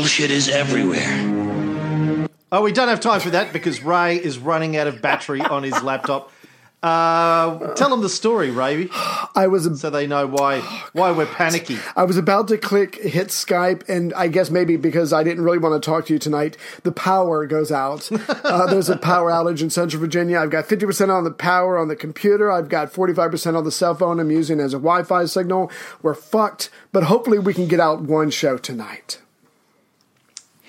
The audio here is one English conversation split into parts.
bullshit is everywhere. Oh, we don't have time for that because Ray is running out of battery on his laptop. Uh, tell them the story, Ray, I was so they know why why we're panicky. I was about to click hit Skype, and I guess maybe because I didn't really want to talk to you tonight, the power goes out. uh, there's a power outage in Central Virginia. I've got 50% on the power on the computer. I've got 45% on the cell phone I'm using as a Wi Fi signal. We're fucked, but hopefully we can get out one show tonight.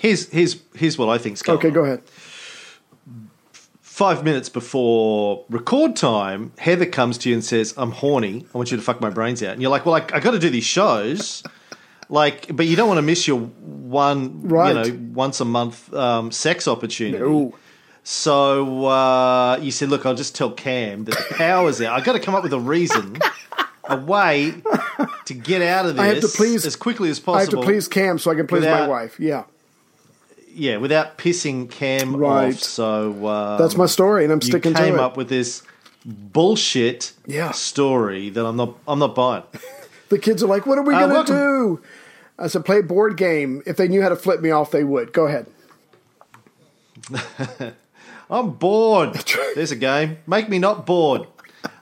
Here's here's here's what I think's going Okay, on. go ahead. Five minutes before record time, Heather comes to you and says, "I'm horny. I want you to fuck my brains out." And you're like, "Well, I, I got to do these shows." Like, but you don't want to miss your one, Right. you know, once a month um, sex opportunity. Ooh. So uh, you said, "Look, I'll just tell Cam that the power's out. I got to come up with a reason, a way to get out of this I have to please- as quickly as possible. I have to please Cam so I can please my wife. Yeah, yeah, without pissing Cam Right. off. So um, that's my story, and I'm you sticking came to it. up with this bullshit Yeah. story that I'm not. I'm not buying. The kids are like, "What are we Uh, gonna welcome- do?" I said, "Play a board game. If they knew how to flip me off, they would. Go ahead." I'm bored. There's a game. Make me not bored.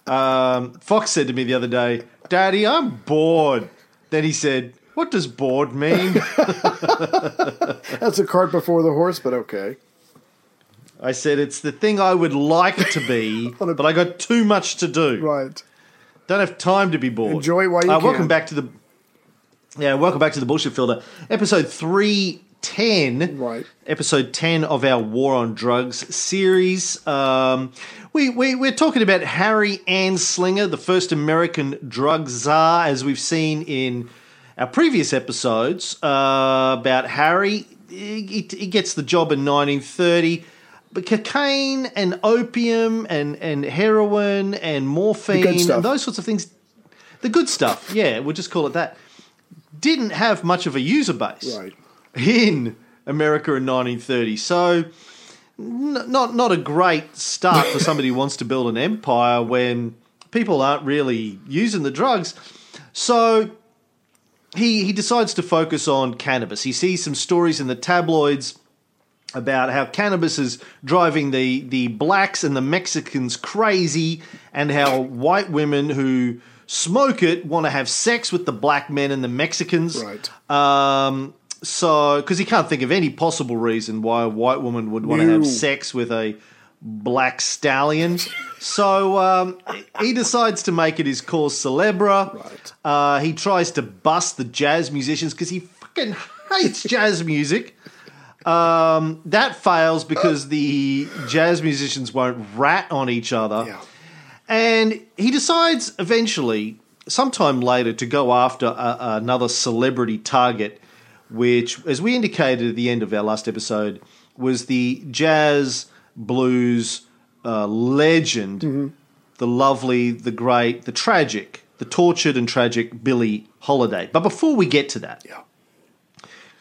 Um, Fox said to me the other day, "Daddy, I'm bored." Then he said, "What does bored mean?" That's a cart before the horse, but okay. I said, "It's the thing I would like to be, a- but I got too much to do. Right. Don't have time to be bored." Enjoy while you uh, can. Welcome back to the yeah. Welcome back to the bullshit filter, episode three ten. Right. Episode ten of our War on Drugs series. Um, we, we we're talking about Harry Anslinger, the first American drug czar, as we've seen in our previous episodes uh, about Harry. He, he gets the job in 1930. But cocaine and opium and, and heroin and morphine and those sorts of things the good stuff, yeah, we'll just call it that, didn't have much of a user base Right. in America in 1930. So, n- not not a great start for somebody who wants to build an empire when people aren't really using the drugs. So, he he decides to focus on cannabis. He sees some stories in the tabloids about how cannabis is driving the, the blacks and the Mexicans crazy, and how white women who smoke it want to have sex with the black men and the Mexicans. Right. Um, so, because he can't think of any possible reason why a white woman would want to have sex with a black stallion. so um, he decides to make it his cause celebra. Right. Uh, he tries to bust the jazz musicians because he fucking hates jazz music. Um, that fails because the jazz musicians won't rat on each other. Yeah. And he decides eventually, sometime later, to go after a, another celebrity target, which, as we indicated at the end of our last episode, was the jazz blues uh, legend, the lovely, the great, the tragic, the tortured and tragic Billie Holiday. But before we get to that, Yeah.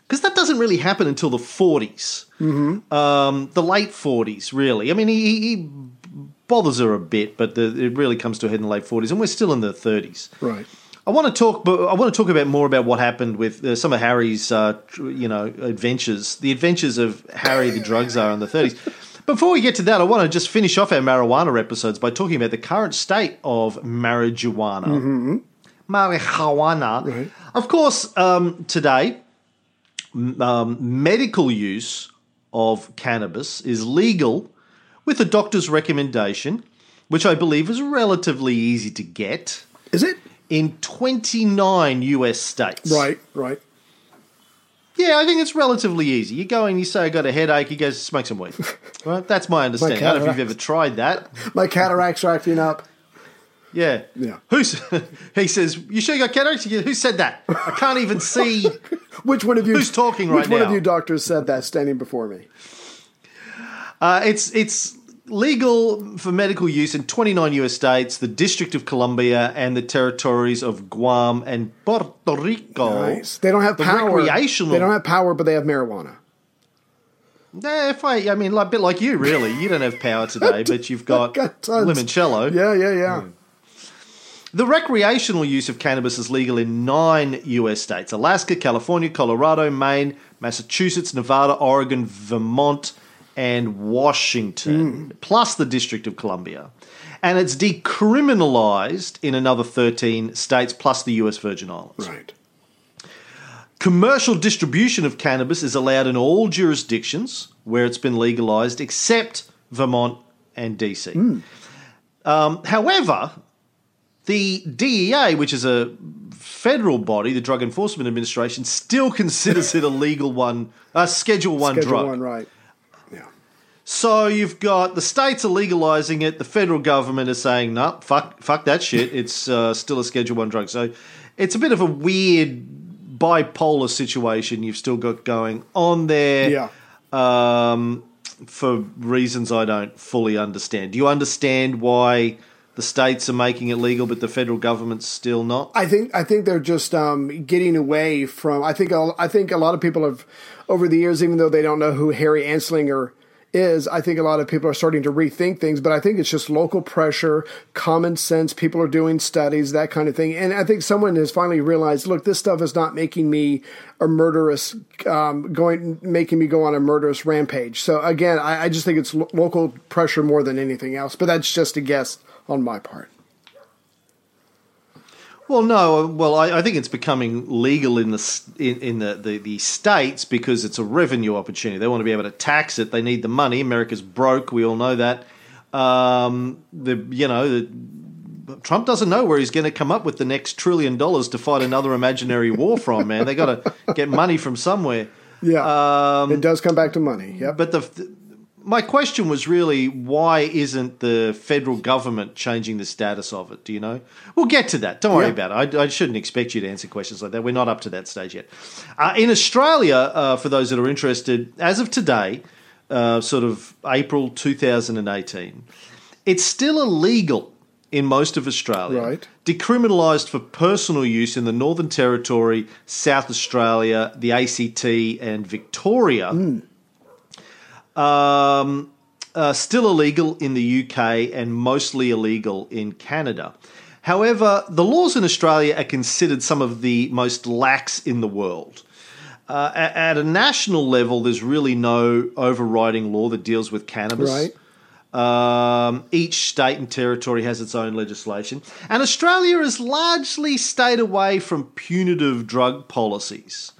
because that doesn't really happen until the 40s, mm-hmm. um, the late 40s, really. I mean, he, he bothers her a bit, but the, it really comes to a head in the late 40s, and we're still in the 30s. Right. I want to talk, but I want to talk about more about what happened with uh, some of Harry's, uh, you know, adventures, the adventures of Harry the drug czar in the 30s. Before we get to that, I want to just finish off our marijuana episodes by talking about the current state of marijuana. Marijuana. Right. Of course, um, today, m- um, medical use of cannabis is legal with a doctor's recommendation, which I believe is relatively easy to get Is it? in 29 US states. Right. Right. Yeah, I think it's relatively easy. You go and you say, I got a headache, he goes, smoke some weed. right? That's my understanding. I don't know if you've ever tried that. My cataracts are acting up. Yeah. Yeah. Who's, he says, You sure you got cataracts? He goes, Who said that? I can't even see. Which one of you? Who's talking right now. Which one of you doctors said that standing before me? Uh, it's it's legal for medical use in 29 US states, the District of Columbia, and the territories of Guam and Puerto Rico. Nice. They don't have The power. recreational- They don't have power, but they have marijuana. Nah, if I, I mean, like, a bit like you, really. You don't have power today, but you've got Got limoncello. Yeah. Yeah. Yeah. Hmm. The recreational use of cannabis is legal in nine US states Alaska, California, Colorado, Maine, Massachusetts, Nevada, Oregon, Vermont, and Washington, plus the District of Columbia. And it's decriminalized in another 13 states, plus the US Virgin Islands. Right. Commercial distribution of cannabis is allowed in all jurisdictions where it's been legalized, except Vermont and DC. Um, however, the DEA, which is a federal body, the Drug Enforcement Administration, still considers it a legal one, a Schedule One Schedule drug. one, right. So you've got the states are legalizing it, the federal government is saying, no, fuck, fuck that shit. It's uh, still a Schedule One drug. So it's a bit of a weird bipolar situation you've still got going on there. Yeah. Um, for reasons I don't fully understand. Do you understand why the states are making it legal, but the federal government's still not? I think I think they're just um, getting away from. I think I think a lot of people have over the years, even though they don't know who Harry Anslinger is, I think a lot of people are starting to rethink things. But I think it's just local pressure, common sense. People are doing studies, that kind of thing. And I think someone has finally realized, look, this stuff is not making me a murderous, um, going making me go on a murderous rampage. So again, I, I just think it's lo- local pressure more than anything else. But that's just a guess on my part. Well, no. Well, I, I think it's becoming legal in the in, in the, the, the states because it's a revenue opportunity. They want to be able to tax it. They need the money. America's broke. We all know that. Um, the you know the, Trump doesn't know where he's going to come up with the next trillion dollars to fight another imaginary war from. Man, they got to get money from somewhere. Yeah, it does come back to money. Yep. But the my question was really why isn't the federal government changing the status of it? Do you know? We'll get to that. Don't worry Yeah. about it. I, I shouldn't expect you to answer questions like that. We're not up to that stage yet. Uh, in Australia, uh, for those that are interested, as of today, uh, sort of April 2018, it's still illegal in most of Australia. Right. Decriminalised for personal use in the Northern Territory, South Australia, the ACT, and Victoria um, uh, still illegal in the UK and mostly illegal in Canada. However, the laws in Australia are considered some of the most lax in the world. Uh, at a national level, there's really no overriding law that deals with cannabis. Right. Um, each state and territory has its own legislation, and Australia has largely stayed away from punitive drug policies,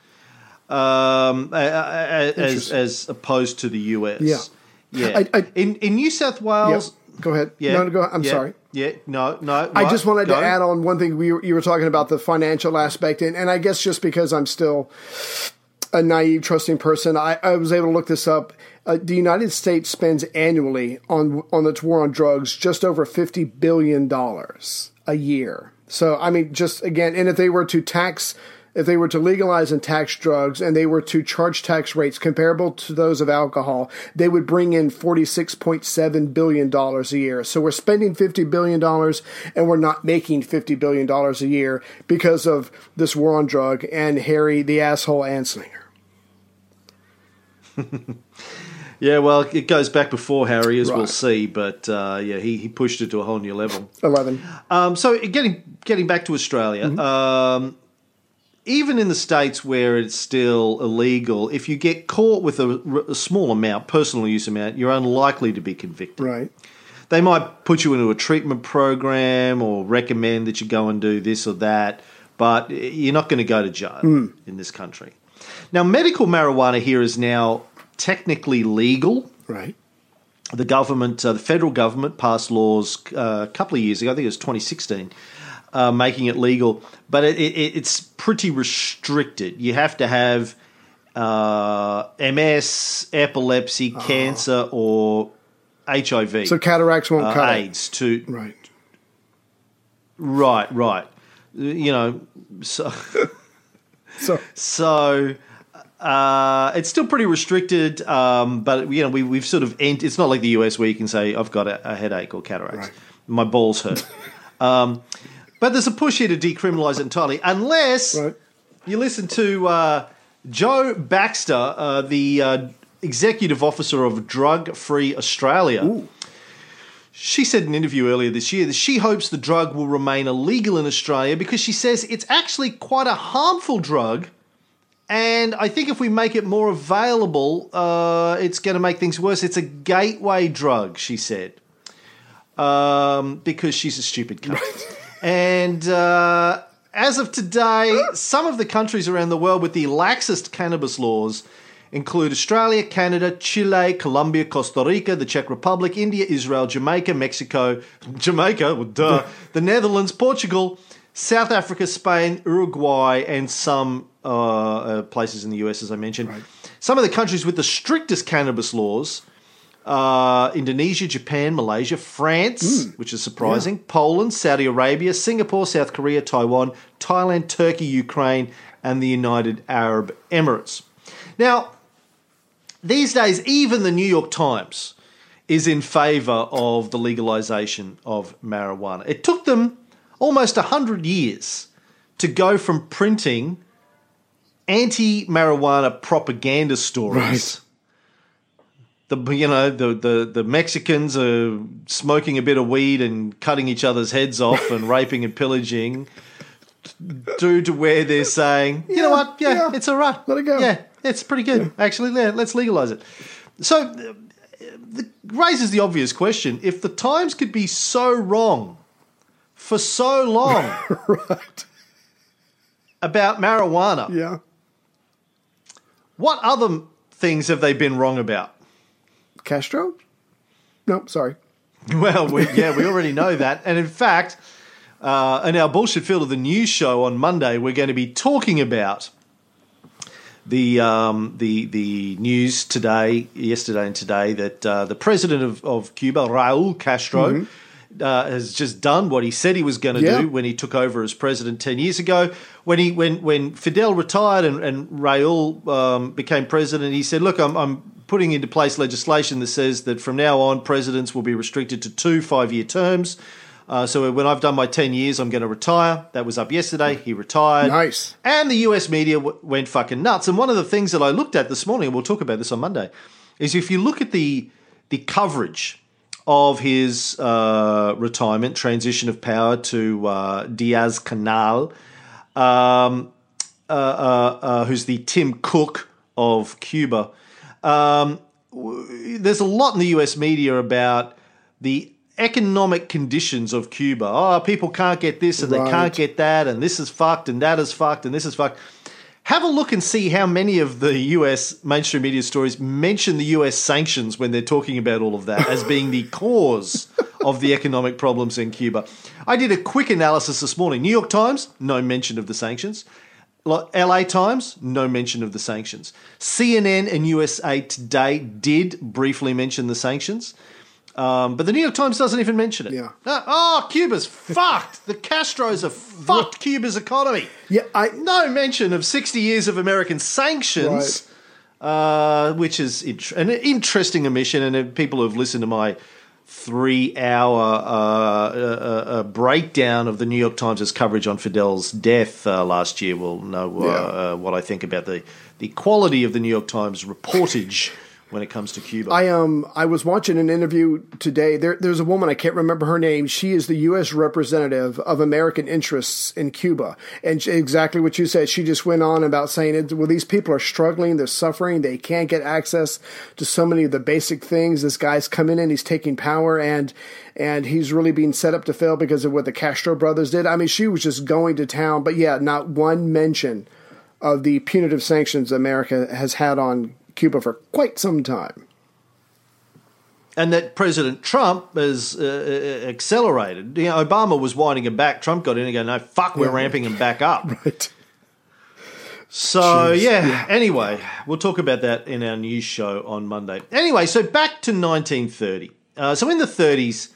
um, as, as opposed to the US. Yeah. yeah. I- I- in in New South Yep. Wales, Go ahead. yeah, No, no, go. I'm yeah, sorry. Yeah, no, no. I just wanted Go. to add on one thing. We were, you were talking about the financial aspect, and, and I guess just because I'm still a naive, trusting person, I, I was able to look this up. Uh, the United States spends annually on on its war on drugs just over fifty billion dollars a year. So I mean, just again, and if they were to tax. If they were to legalize and tax drugs and they were to charge tax rates comparable to those of alcohol, they would bring in $46.7 billion a year. So we're spending $50 billion and we're not making $50 billion a year because of this war on drug and Harry the asshole Anslinger. Yeah, well, it goes back before Harry, as we'll see. But uh, yeah, he, he pushed it to a whole new level. 11. Um, so getting getting back to Australia, Mm-hmm. um, even in the states where it's still illegal, if you get caught with a, a small amount, personal use amount, you're unlikely to be convicted. Right. They might put you into a treatment program or recommend that you go and do this or that, but you're not going to go to jail Hmm. in this country. Now, medical marijuana here is now technically legal Right. the government, uh, the federal government, passed laws uh, a couple of years ago. I think it was 2016, uh, making it legal, but it, it, it's pretty restricted. You have to have uh, MS, epilepsy, cancer, or HIV. So cataracts won't uh, cut. AIDS to Right. right, right. You know, so. So So uh, it's still pretty restricted, um, but you know we, we've sort of ent- it's not like the US where you can say I've got a, a headache or cataracts, Right. my balls hurt. um, but there's a push here to decriminalise it entirely, unless right. you listen to uh, Jo Baxter, uh, the uh, executive officer of Drug Free Australia. She said in an interview earlier this year that she hopes the drug will remain illegal in Australia because she says it's actually quite a harmful drug. And I think if we make it more available, uh, it's going to make things worse. It's a gateway drug, she said, um, because she's a stupid cunt. And uh, as of today, some of the countries around the world with the laxest cannabis laws include Australia, Canada, Chile, Colombia, Costa Rica, the Czech Republic, India, Israel, Jamaica, Mexico, Jamaica, well, duh, the Netherlands, Portugal, South Africa, Spain, Uruguay, and some uh, uh, places in the US, as I mentioned. Some of the countries with the strictest cannabis laws. Uh, Indonesia, Japan, Malaysia, France, which is surprising, Poland, Saudi Arabia, Singapore, South Korea, Taiwan, Thailand, Turkey, Ukraine, and the United Arab Emirates. Now, these days, even the New York Times is in favour of the legalisation of marijuana. It took them almost 100 years to go from printing anti marijuana propaganda stories. The, you know the, the, the Mexicans are smoking a bit of weed and cutting each other's heads off and raping and pillaging, due to where they're saying, you know what, yeah, yeah. it's all right, Let it go. yeah, it's pretty good actually. Yeah, let's legalize it. So, uh, the, raises the obvious question: If the Times could be so wrong for so long right. about marijuana, Yeah. what other things have they been wrong about? Castro? No, sorry. Well, we, yeah, we already know that. And in fact, uh, in our Bullshit Field of the News show on Monday, we're going to be talking about the um, the the news today, yesterday and today, that uh, the president of, of Cuba, Raul Castro, uh, has just done what he said he was going to Yeah. do when he took over as president ten years ago. When he when when Fidel retired and, and Raul um, became president, he said, "Look, I'm, I'm putting into place legislation that says that from now on, presidents will be restricted to two five year terms." Uh, so when I've done my 10 years, I'm going to retire. That was up yesterday. He retired. Nice. And the US media w- went fucking nuts. And one of the things that I looked at this morning, and we'll talk about this on Monday, is if you look at the the coverage of his uh, retirement, transition of power to uh, Diaz-Canel, um, uh, uh, uh, who's the Tim Cook of Cuba. Um, w- there's a lot in the US media about the economic conditions of Cuba. Oh, people can't get this and they can't get that, and this is fucked, and that is fucked, and this is fucked. Have a look and see how many of the US mainstream media stories mention the US sanctions when they're talking about all of that as being the cause of the economic problems in Cuba. I did a quick analysis this morning. New York Times, no mention of the sanctions. LA Times, no mention of the sanctions. CNN and USA Today did briefly mention the sanctions. Um, but the New York Times doesn't even mention it. Yeah. Uh, oh, Cuba's fucked. The Castros have fucked Cuba's economy. Yeah, I No mention of 60 years of American sanctions, uh, which is int- an interesting omission. And people who've listened to my three hour uh, uh, uh, breakdown of the New York Times' coverage on Fidel's death uh, last year will know uh, Yeah. uh, what I think about the, the quality of the New York Times reportage when it comes to Cuba. I um I was watching an interview today. There there's a woman I can't remember her name. She is the U.S. representative of American interests in Cuba, and she, exactly what you said. She just went on about saying, "Well, these people are struggling. They're suffering. They can't get access to so many of the basic things. This guy's coming in. He's taking power, and and he's really being set up to fail because of what the Castro brothers did. I mean, she was just going to town. But yeah, not one mention of the punitive sanctions America has had on Cuba for quite some time. and that President Trump has uh, uh, accelerated. You know, Obama was winding him back. Trump got in and go, no, fuck, we're Yeah. ramping him back up. Right. So Jeez, yeah, Anyway, we'll talk about that in our news show on Monday. Anyway, so back to 1930. Uh, so in the 30s,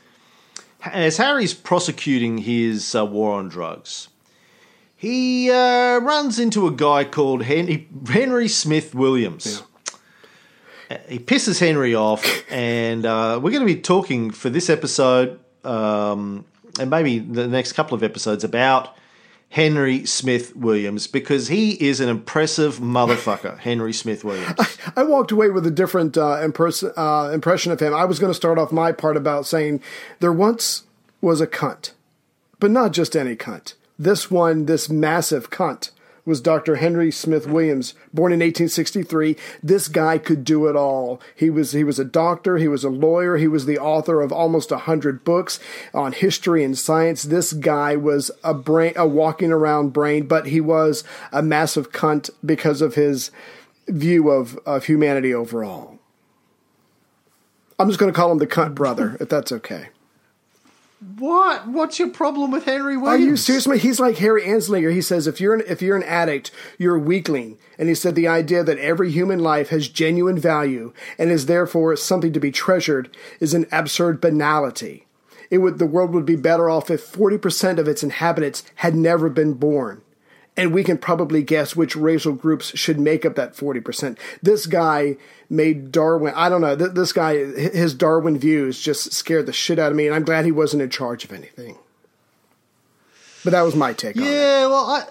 as Harry's prosecuting his uh, war on drugs, he uh, runs into a guy called Henry, Henry Smith Williams. Uh, He pisses Henry off, and uh, we're going to be talking for this episode um, and maybe the next couple of episodes about Henry Smith Williams because he is an impressive motherfucker, Henry Smith Williams. I walked away with a different uh, impers- uh, impression of him. I was going to start off my part about saying there once was a cunt, but not just any cunt. This one, this massive cunt, was Dr. Henry Smith Williams, born in 1863. This guy could do it all. He was he was a doctor, he was a lawyer, he was the author of almost a hundred books on history and science. This guy was a brain, a walking around brain, but he was a massive cunt because of his view of, of humanity overall. I'm just going to call him the cunt brother, if that's okay. What? What's your problem with Henry Wayne? Are Williams? you seriously? He's like Harry Anslinger. He says if you're an, if you're an addict, you're a weakling. And he said the idea that every human life has genuine value and is therefore something to be treasured is an absurd banality. It would the world would be better off if 40% of its inhabitants had never been born. And we can probably guess which racial groups should make up that 40%. This guy made Darwin, I don't know, th- this guy, his Darwin views just scared the shit out of me, and I'm glad he wasn't in charge of anything. But that was my take on it. Yeah, well, I,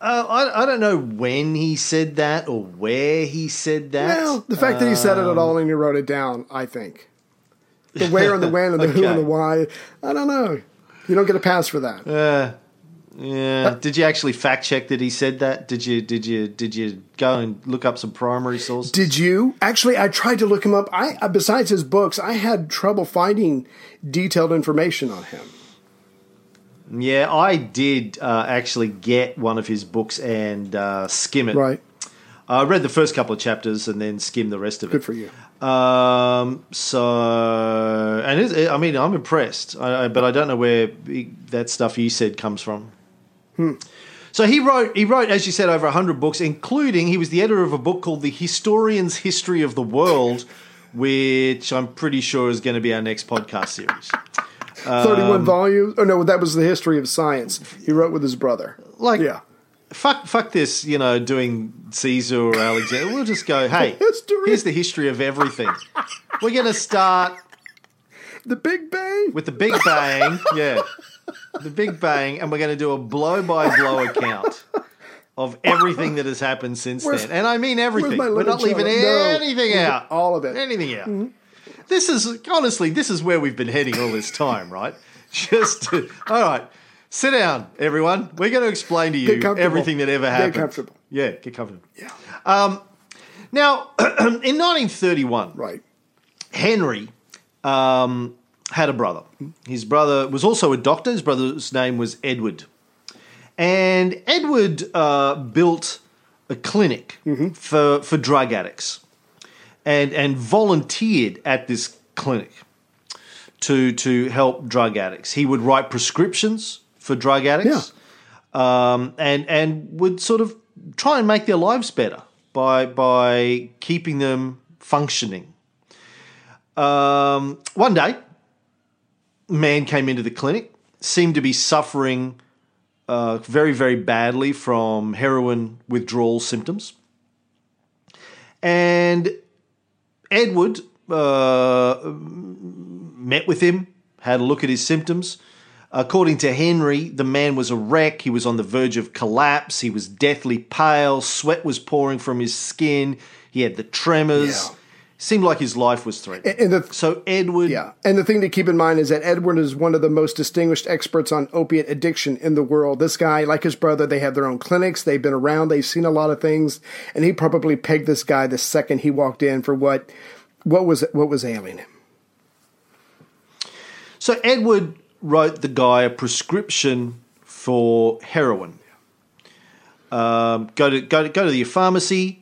uh, I I don't know when he said that or where he said that. Well, the fact that he said it at all and he wrote it down, I think. The where and the when and the who and the why, I don't know. You don't get a pass for that. Uh, yeah. Did you actually fact check that he said that? Did you did you did you go and look up some primary sources? Did you? Actually, I tried to look him up. I uh, besides his books, I had trouble finding detailed information on him. yeah, I did uh, actually get one of his books and uh, skim it. Right. I read the first couple of chapters and then skimmed the rest of it. Good for you. Um. So, and it, I mean, I'm impressed, I, I, but I don't know where he- that stuff you said comes from. So he wrote, he wrote, as you said, over hundred books, including he was the editor of a book called "The Historian's History of the World," which I'm pretty sure is going to be our next podcast series. Um, 31 volumes. Oh, no, that was the history of science. He wrote with his brother. Like, Yeah. fuck, fuck this, you know, doing Caesar or Alexander. We'll just go, hey, here's the history of everything. We're going to start The Big Bang. with the Big Bang. Yeah. The Big Bang, and we're going to do a blow by blow account of everything that has happened since Where's- then. And I mean everything. We're not leaving? No. anything out. All of it. Anything out. This is, honestly, this is where we've been heading all this time, right? Just, to, all right. Sit down, everyone. We're going to explain to you everything that ever Get happened. comfortable. Yeah, get comfortable. Yeah. Um, Now, in 1931, Right. Henry um, had a brother. His brother was also a doctor. His brother's name was Edward. And Edward uh, built a clinic for, for drug addicts and, and volunteered at this clinic to, to help drug addicts. He would write prescriptions for drug addicts um, and, and would sort of try and make their lives better by, by keeping them functioning. Um, one day, man came into the clinic, seemed to be suffering uh, very, very badly from heroin withdrawal symptoms. And Edward uh, met with him, had a look at his symptoms. According to Henry, the man was a wreck. He was on the verge of collapse. He was deathly pale. Sweat was pouring from his skin. He had the tremors. Yeah. Seemed like his life was threatened. And the, So Edward, Yeah. And the thing to keep in mind is that Edward is one of the most distinguished experts on opiate addiction in the world. This guy, like his brother, they have their own clinics. They've been around. They've seen a lot of things. And he probably pegged this guy the second he walked in for what, what was, what was ailing him. so Edward wrote the guy a prescription for heroin. Um, go to go to go to your pharmacy,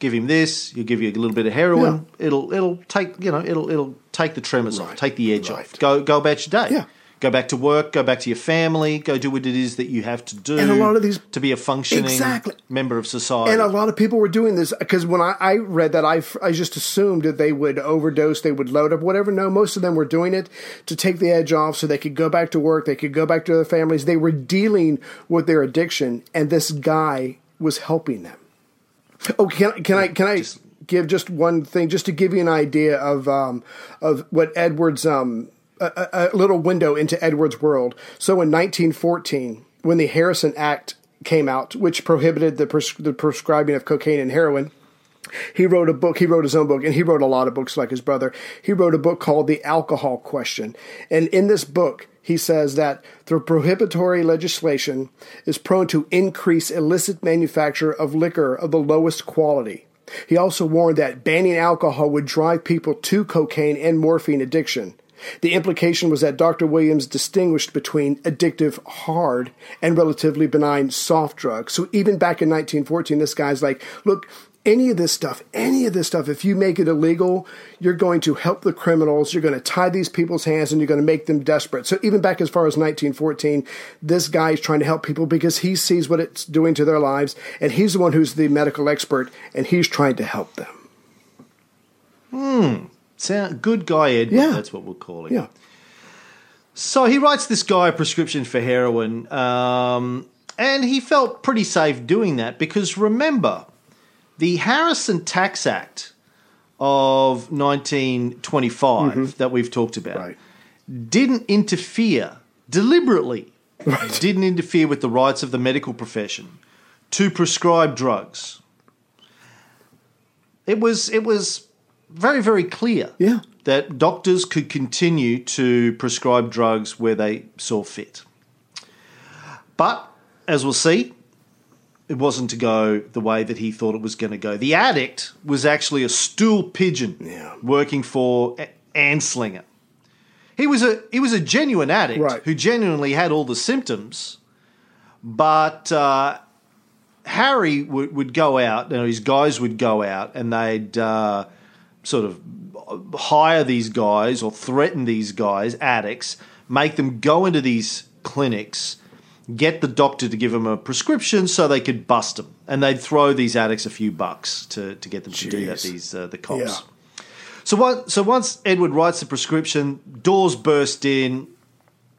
give him this. He'll give you a little bit of heroin. It'll it'll take you know it'll it'll take the tremors off, take the edge Right. off. Go go about your day. Yeah. Go back to work. Go back to your family. Go do what it is that you have to do. And a lot of these- to be a functioning Exactly. member of society. And a lot of people were doing this because when I, I read that, I, I just assumed that they would overdose, they would load up, whatever. No, most of them were doing it to take the edge off so they could go back to work, they could go back to their families. They were dealing with their addiction, and this guy was helping them. Oh, can, can I can I give just one thing, just to give you an idea of um, of what Edwards um, a, a a little window into Edward's world. So in 1914, when the Harrison Act came out, which prohibited the, pres- the prescribing of cocaine and heroin, he wrote a book. He wrote his own book, and he wrote a lot of books like his brother. He wrote a book called The Alcohol Question. And in this book, he says that the prohibitory legislation is prone to increase illicit manufacture of liquor of the lowest quality. He also warned that banning alcohol would drive people to cocaine and morphine addiction. The implication was that Dr. Williams distinguished between addictive hard and relatively benign soft drugs. So even back in 1914, this guy's like, look, any of this stuff, any of this stuff, if you make it illegal, you're going to help the criminals, you're going to tie these people's hands, and you're going to make them desperate. So even back as far as 1914, this guy is trying to help people because he sees what it's doing to their lives, and he's the one who's the medical expert, and he's trying to help them. Hmm. Sound good guy Edward. Yeah. That's what we'll call him. Yeah. So he writes this guy a prescription for heroin, um, and he felt pretty safe doing that because remember, the Harrison Tax Act of 1925 mm-hmm. that we've talked about Right. didn't interfere deliberately, didn't interfere with the rights of the medical profession to prescribe drugs. It was it was very very clear Yeah. that doctors could continue to prescribe drugs where they saw fit. But as we'll see, it wasn't to go the way that he thought it was going to go. The addict was actually a stool pigeon Yeah. working for A- Anslinger. He was a he was a genuine addict Right. who genuinely had all the symptoms, but uh, Harry would, would go out. You know, his guys would go out and they'd uh, sort of hire these guys or threaten these guys, addicts, make them go into these clinics, get the doctor to give them a prescription so they could bust them, and they'd throw these addicts a few bucks to, to get them to do that. These uh, the cops. Yeah. So once, so once Edward writes the prescription, doors burst in.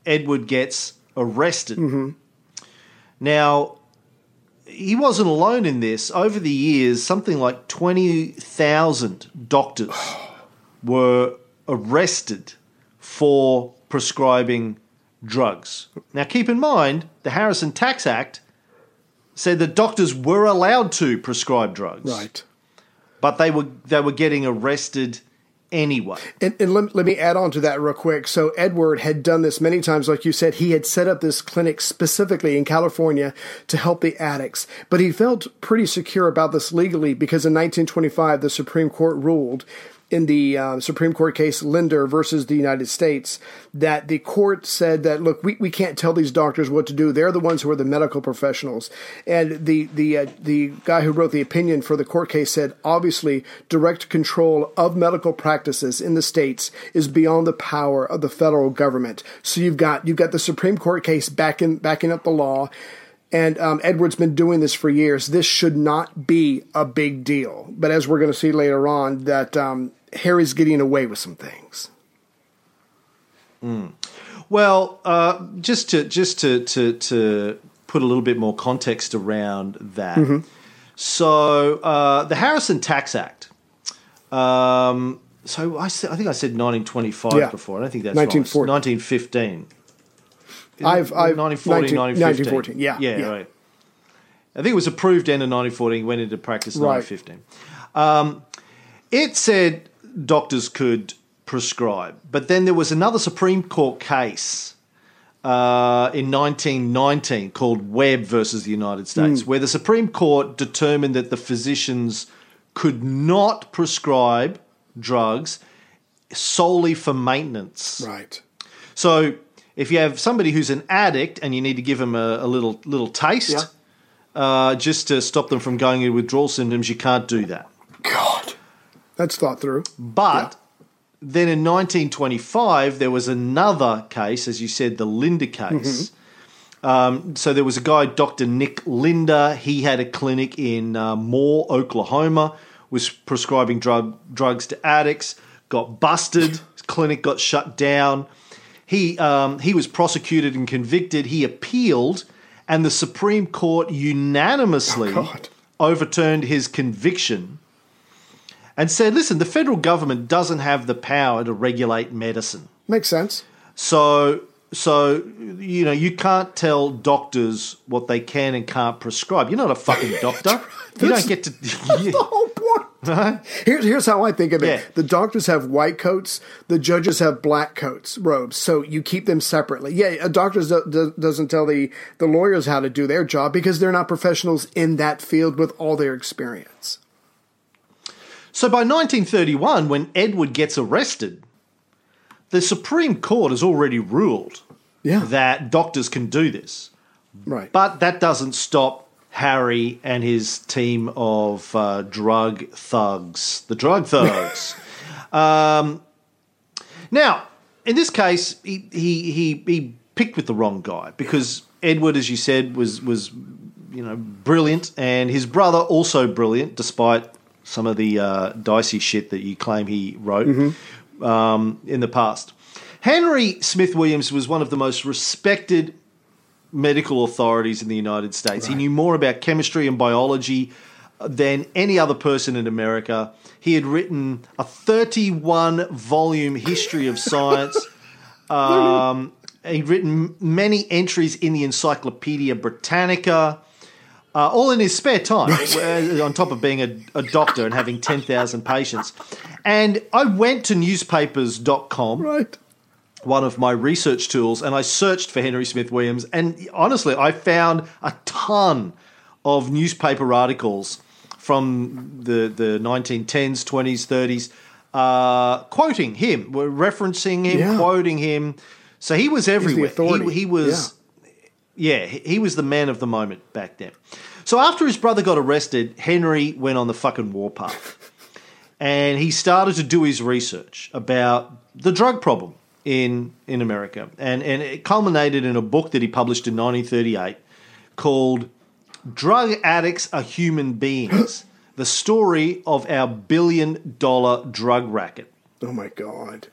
Edward gets arrested. Now, he wasn't alone in this. Over the years, something like 20,000 doctors were arrested for prescribing drugs. Now, keep in mind, the Harrison Tax Act said that doctors were allowed to prescribe drugs, Right. but they were they were getting arrested anyway. And, and let, let me add on to that real quick. So Edward had done this many times, like you said. He had set up this clinic specifically in California to help the addicts, but he felt pretty secure about this legally because in 1925 the Supreme Court ruled in the uh, Supreme Court case Linder versus the United States that the court said that look we, we can't tell these doctors what to do they're the ones who are the medical professionals and the the uh, the guy who wrote the opinion for the court case said obviously direct control of medical practices in the states is beyond the power of the federal government so you've got you've got the Supreme Court case backing backing up the law and um, Edward's been doing this for years. This should not be a big deal. But as we're going to see later on, that um, Harry's getting away with some things. Well, uh, just to just to, to to put a little bit more context around that. So uh, the Harrison Tax Act. Um, so I said, I think I said 1925 Yeah. before. I don't think that's 1914. right. 1915. I've, I've 1914, 19 1915. 1914. Yeah, yeah, yeah. right. I think it was approved end of 1914, went into practice in Right. 1915. Um, it said doctors could prescribe, but then there was another Supreme Court case uh, in 1919 called Webb versus the United. States, where the Supreme Court determined that the physicians could not prescribe drugs solely for maintenance. Right. So if you have somebody who's an addict and you need to give them a, a little little taste, uh, just to stop them from going into withdrawal symptoms, you can't do that. God. That's thought through. But then in 1925, there was another case, as you said, the Linder case. Um, so there was a guy, Dr. Nick Linder. He had a clinic in uh, Moore, Oklahoma, was prescribing drug drugs to addicts. Got busted. His clinic got shut down. He um, he was prosecuted and convicted. He appealed, and the Supreme Court unanimously Oh, overturned his conviction and said, listen, the federal government doesn't have the power to regulate medicine. Makes sense. So So, you know, you can't tell doctors what they can and can't prescribe. You're not a fucking doctor. you don't get to. the whole point. Here's, here's how I think of it. Yeah. The doctors have white coats. The judges have black coats, robes. So you keep them separately. Yeah, a doctor do, do, doesn't tell the, the lawyers how to do their job because they're not professionals in that field with all their experience. So by 1931, when Edward gets arrested, the Supreme Court has already ruled Yeah. that doctors can do this. Right. But that doesn't stop Harry and his team of uh, drug thugs, the drug thugs. um, now, in this case, he, he he he picked with the wrong guy because Edward, as you said, was was you know brilliant, and his brother also brilliant, despite some of the uh, dicey shit that you claim he wrote um, in the past. Henry Smith Williams was one of the most respected medical authorities in the United States. He knew more about chemistry and biology than any other person in America. He had written a 31 volume history of science. Um, he'd written many entries in the Encyclopedia Britannica. Uh, all in his spare time, uh, on top of being a, a doctor and having 10,000 patients. And I went to newspapers.com right. one of my research tools and I searched for Henry Smith Williams. And honestly, I found a ton of newspaper articles from the, the 1910s, 20s, 30s, uh, quoting him, referencing him, Yeah. quoting him. So he was everywhere. He, he was, yeah, he was the man of the moment back then. So after his brother got arrested, Henry went on the fucking warpath and he started to do his research about the drug problem in in America, and and it culminated in a book that he published in 1938 called "Drug Addicts Are Human Beings: The Story of Our Billion Dollar Drug Racket." Oh my God.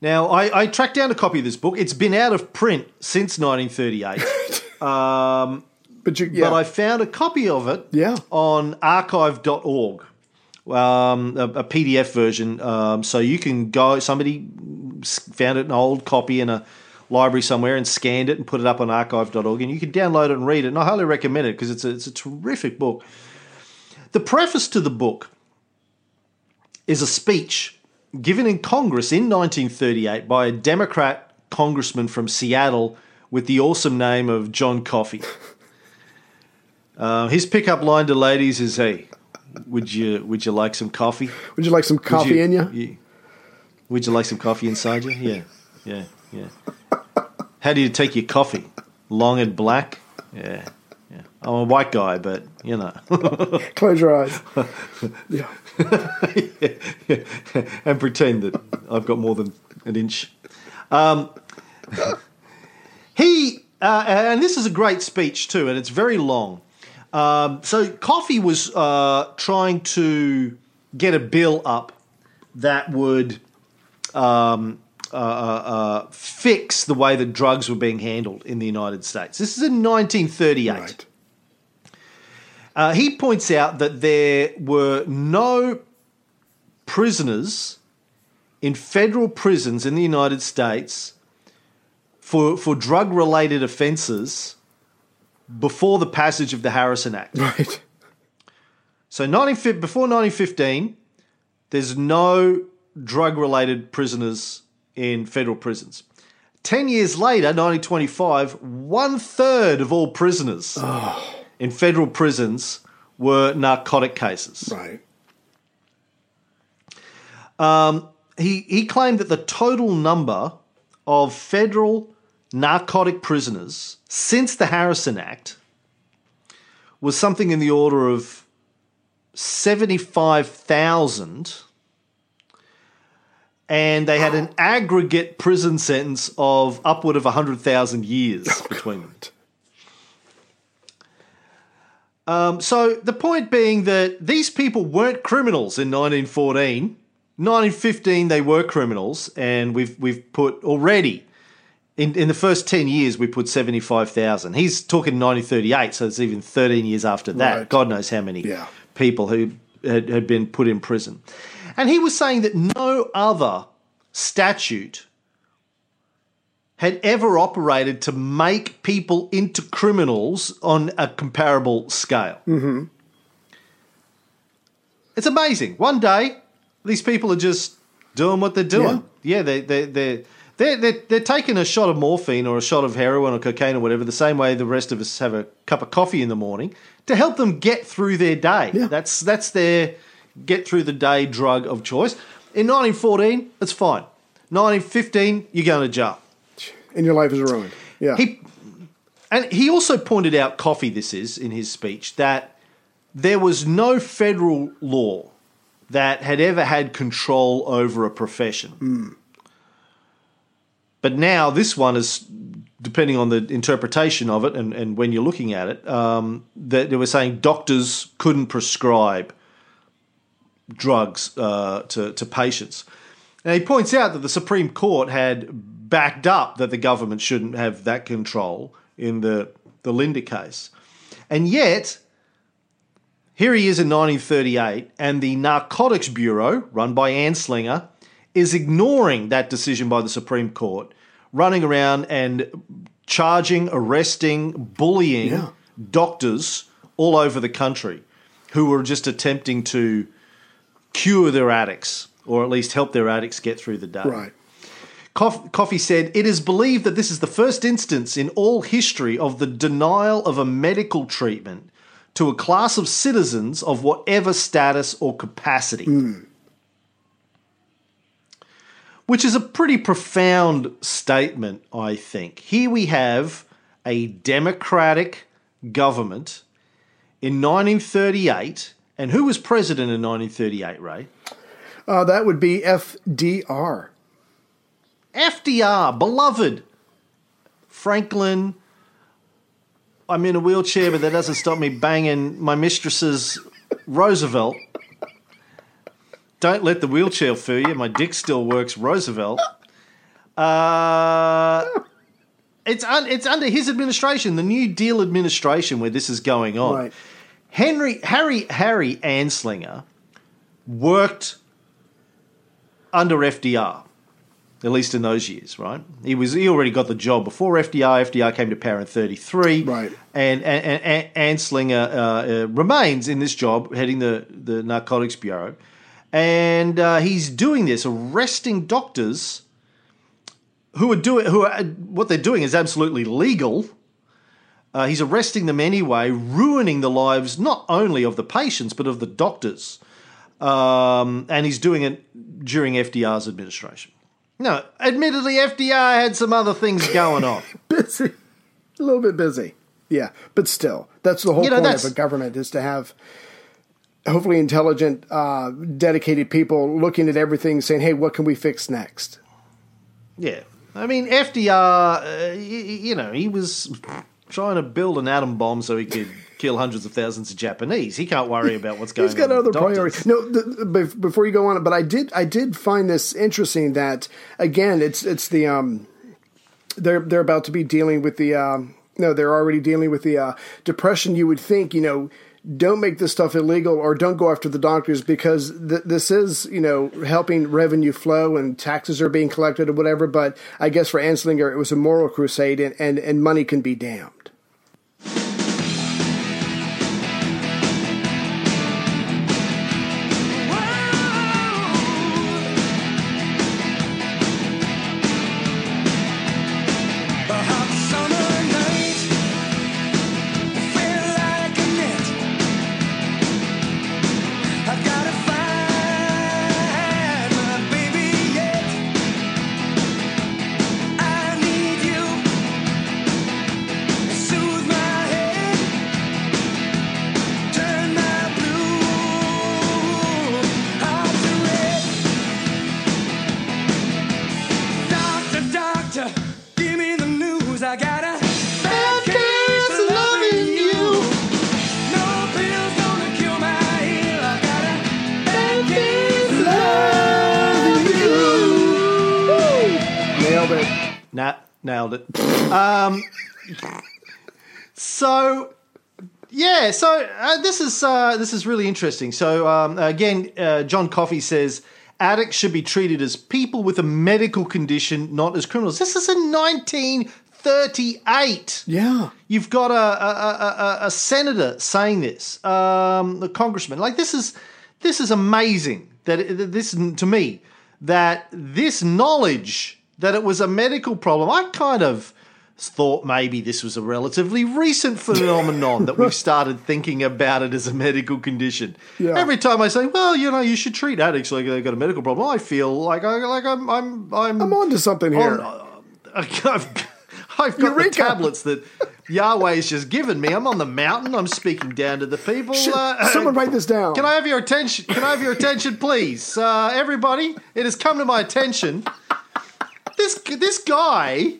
Now, I, I tracked down a copy of this book. It's been out of print since 1938, But you, yeah. but I found a copy of it Yeah. on archive.org, um, a, a PDF version. Um, so you can go, somebody found it an old copy in a library somewhere and scanned it and put it up on archive.org, and you can download it and read it. And I highly recommend it because it's a, it's a terrific book. The preface to the book is a speech given in Congress in 1938 by a Democrat congressman from Seattle with the awesome name of John Coffee. Uh, his pickup line to ladies is, "Hey, would you would you like some coffee? Would you like some coffee in you? Would you like some coffee inside you? Yeah, yeah, yeah. How do you take your coffee? Long and black? Yeah. I'm a white guy, but you know. Close your eyes. yeah. and pretend that I've got more than an inch. Um, he, uh, and this is a great speech too, and it's very long. Um, so Coffee was uh, trying to get a bill up that would um, uh, uh, uh, fix the way that drugs were being handled in the United States. This is in 1938. Right. Uh, he points out that there were no prisoners in federal prisons in the United States for, for drug related offences before the passage of the Harrison Act. Right. So 19, before 1915, there's no drug related prisoners in federal prisons. 10 years later, 1925, one third of all prisoners in federal prisons were narcotic cases. Right. Um, he, he claimed that the total number of federal narcotic prisoners since the Harrison Act was something in the order of 75,000 and they had an aggregate prison sentence of upward of 100,000 years oh, between them. Um, so the point being that these people weren't criminals in 1914. 1915 they were criminals, and we've we've put already in in the first 10 years we put 75,000. He's talking 1938, so it's even 13 years after that. Right. God knows how many Yeah. people who had, had been put in prison. And he was saying that no other statute had ever operated to make people into criminals on a comparable scale. Mm-hmm. It's amazing. One day, these people are just doing what they're doing. Yeah, they, they, they're, they're, they're, they're taking a shot of morphine or a shot of heroin or cocaine or whatever, the same way the rest of us have a cup of coffee in the morning to help them get through their day. Yeah. That's, that's their get through the day drug of choice. In 1914, it's fine. 1915, you're going to jail. And your life is ruined. Yeah. He and he also pointed out Coffee this is in his speech that there was no federal law that had ever had control over a profession. But now this one is depending on the interpretation of it and, and when you're looking at it, um, that they were saying doctors couldn't prescribe drugs uh, to, to patients. And he points out that the Supreme Court had backed up that the government shouldn't have that control in the, the Linder case. And yet, here he is in 1938, and the Narcotics Bureau, run by Anslinger, is ignoring that decision by the Supreme Court, running around and charging, arresting, bullying Yeah. doctors all over the country who were just attempting to cure their addicts or at least help their addicts get through the day. right. Coff- Coffee said, It is believed that this is the first instance in all history of the denial of a medical treatment to a class of citizens of whatever status or capacity. Which is a pretty profound statement, I think. Here we have a democratic government in 1938. And who was president in 1938, Ray? Uh, that would be FDR. FDR, beloved. Franklin. I'm in a wheelchair, but that doesn't stop me banging my mistress's Roosevelt. Don't let the wheelchair fool you. My dick still works. Roosevelt. Uh, it's un, it's under his administration, the New Deal administration, where this is going on. Right. Henry Harry Harry Anslinger worked under FDR, at least in those years, right? He was he already got the job before FDR. FDR came to power in thirty three, Right. And and, and, and Anslinger uh, uh, remains in this job, heading the the Narcotics Bureau, and uh, he's doing this, arresting doctors who are doing who are what they're doing is absolutely legal. Uh, he's arresting them anyway, ruining the lives not only of the patients but of the doctors. Um, and he's doing it during FDR's administration. No, admittedly, FDR had some other things going on. Busy. A little bit busy. Yeah. But still, that's the whole You know, point of a government is to have hopefully intelligent, uh, dedicated people looking at everything saying, hey, what can we fix next? Yeah, I mean FDR. Uh, you know, he was trying to build an atom bomb so he could kill hundreds of thousands of Japanese. He can't worry about what's going on. He's got on. other priorities. No, the, the- before you go on, but I did, I did find this interesting. That again, it's it's the um, they're they're about to be dealing with the um, no, they're already dealing with the uh, depression. You would think, you know, don't make this stuff illegal or don't go after the doctors because th- this is, you know, helping revenue flow and taxes are being collected or whatever. But I guess for Anslinger, it was a moral crusade, and and, and money can be damned. Uh, this is uh, this is really interesting. So um, again, uh, John Coffee says addicts should be treated as people with a medical condition, not as criminals. This is in 1938. Yeah. You've got a, a, a, a- a senator saying this, um, the congressman. Like this is this is amazing that this to me that this knowledge that it was a medical problem. I kind of thought maybe this was a relatively recent phenomenon that we've started thinking about it as a medical condition. Yeah. Every time I say, well, you know, you should treat addicts like they've got a medical problem, I feel like I like I'm I'm I'm, I'm on to something here. on- I've, I've got Eureka. the tablets that Yahweh's just given me. I'm on the mountain. I'm speaking down to the people. Shit, Uh, Someone write this down. can I have your attention? Can I have your attention, please, uh, everybody? It has come to my attention. This this guy,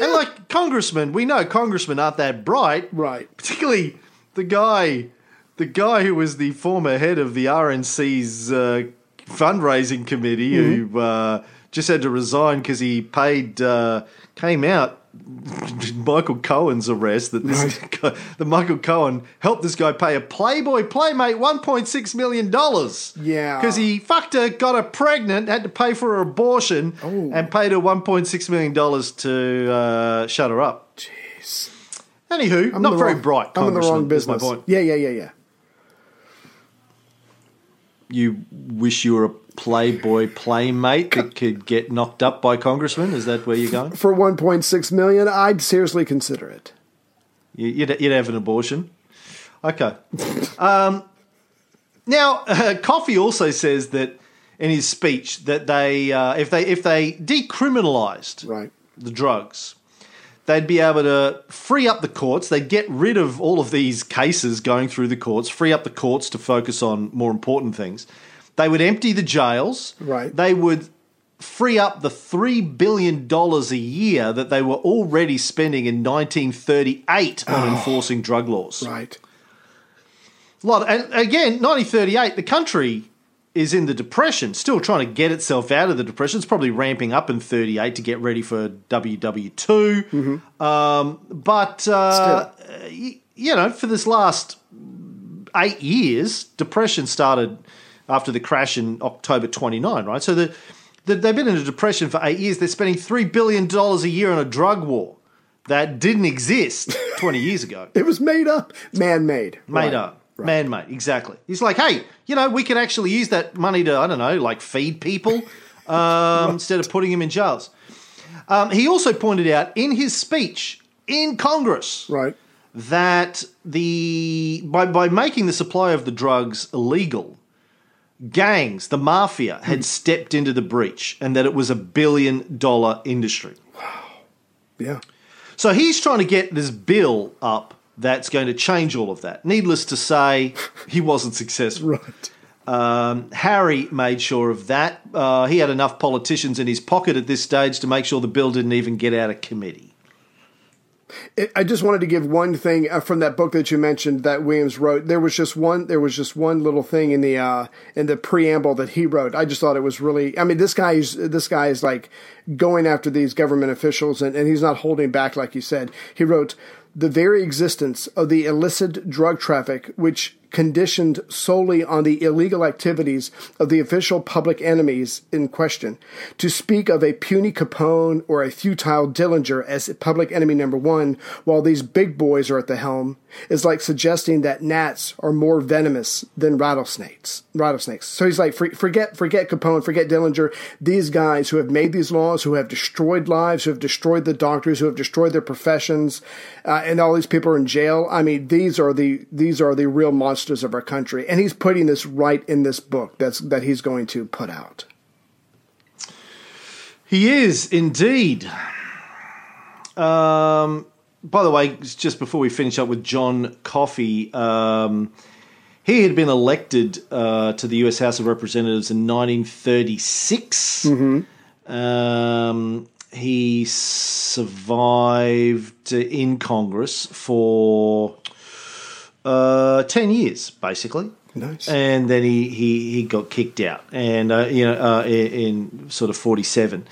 and like congressmen, we know congressmen aren't that bright, Right. Particularly the guy, the guy who was the former head of the RNC's uh, fundraising committee, who uh, just had to resign because he paid uh, came out. Michael Cohen's arrest that this guy, the Michael Cohen helped this guy pay a Playboy Playmate one point six million dollars. Yeah. because he fucked her, got her pregnant, had to pay for her abortion, Oh. and paid her one point six million dollars to uh, shut her up. Jeez. Anywho, I'm not very wrong- bright. I'm in the wrong business. My point. Yeah, yeah, yeah, yeah. You wish you were a Playboy Playmate that could get knocked up by congressmen. Is that where you're going? For 1.6 million, I'd seriously consider it. You- You'd, you'd have an abortion. Okay. Um, now, uh, Coffee also says that in his speech that they, uh, if they, if they decriminalised Right. the drugs, they'd be able to free up the courts. They'd get rid of all of these cases going through the courts, free up the courts to focus on more important things. They would empty the jails. Right. They would free up the $3 billion a year that they were already spending in 1938 on enforcing drug laws. Right. A lot. And again, 1938, the country is in the depression, still trying to get itself out of the depression. It's probably ramping up in 38 to get ready for WW2. Um, but, uh, you know, for this last eight years, depression started after the crash in October 29, right? So the, the, they've been in a depression for eight years. They're spending $3 billion a year on a drug war that didn't exist 20 years ago It was made up, man made. made Right. up. Man made, exactly. He's like, hey, you know, we could actually use that money to, I don't know, like feed people um, instead of putting them in jails. Um, he also pointed out in his speech in Congress Right. that the by, by making the supply of the drugs illegal, gangs, the mafia, had stepped into the breach and that it was a billion dollar industry. Wow. Yeah. So he's trying to get this bill up that's going to change all of that. Needless to say, he wasn't successful. Right. Um, Harry made sure of that. Uh, he had enough politicians in his pocket at this stage to make sure the bill didn't even get out of committee. It, I just wanted to give one thing uh, from that book that you mentioned that Williams wrote. There was just one. There was just one little thing in the uh, in the preamble that he wrote. I just thought it was really. I mean, this guy is this guy is like going after these government officials, and, and he's not holding back, like you said. He wrote the very existence of the illicit drug traffic, which conditioned solely on the illegal activities of the official public enemies in question. To speak of a puny Capone or a futile Dillinger as public enemy number one, while these big boys are at the helm, is like suggesting that gnats are more venomous than rattlesnakes. Rattlesnakes. So he's like, forget, forget Capone, forget Dillinger. These guys who have made these laws, who have destroyed lives, who have destroyed the doctors, who have destroyed their professions, uh, and all these people are in jail. I mean, these are the these are the real monsters of our country. And he's putting this right in this book that's that he's going to put out. He is indeed. Um, by the way, just before we finish up with John Coffee, um, he had been elected uh, to the U.S. House of Representatives in 1936. Um, he survived in Congress for uh, 10 years, basically. Nice. And then he, he, he got kicked out, and uh, you know, uh, in, in sort of forty seven,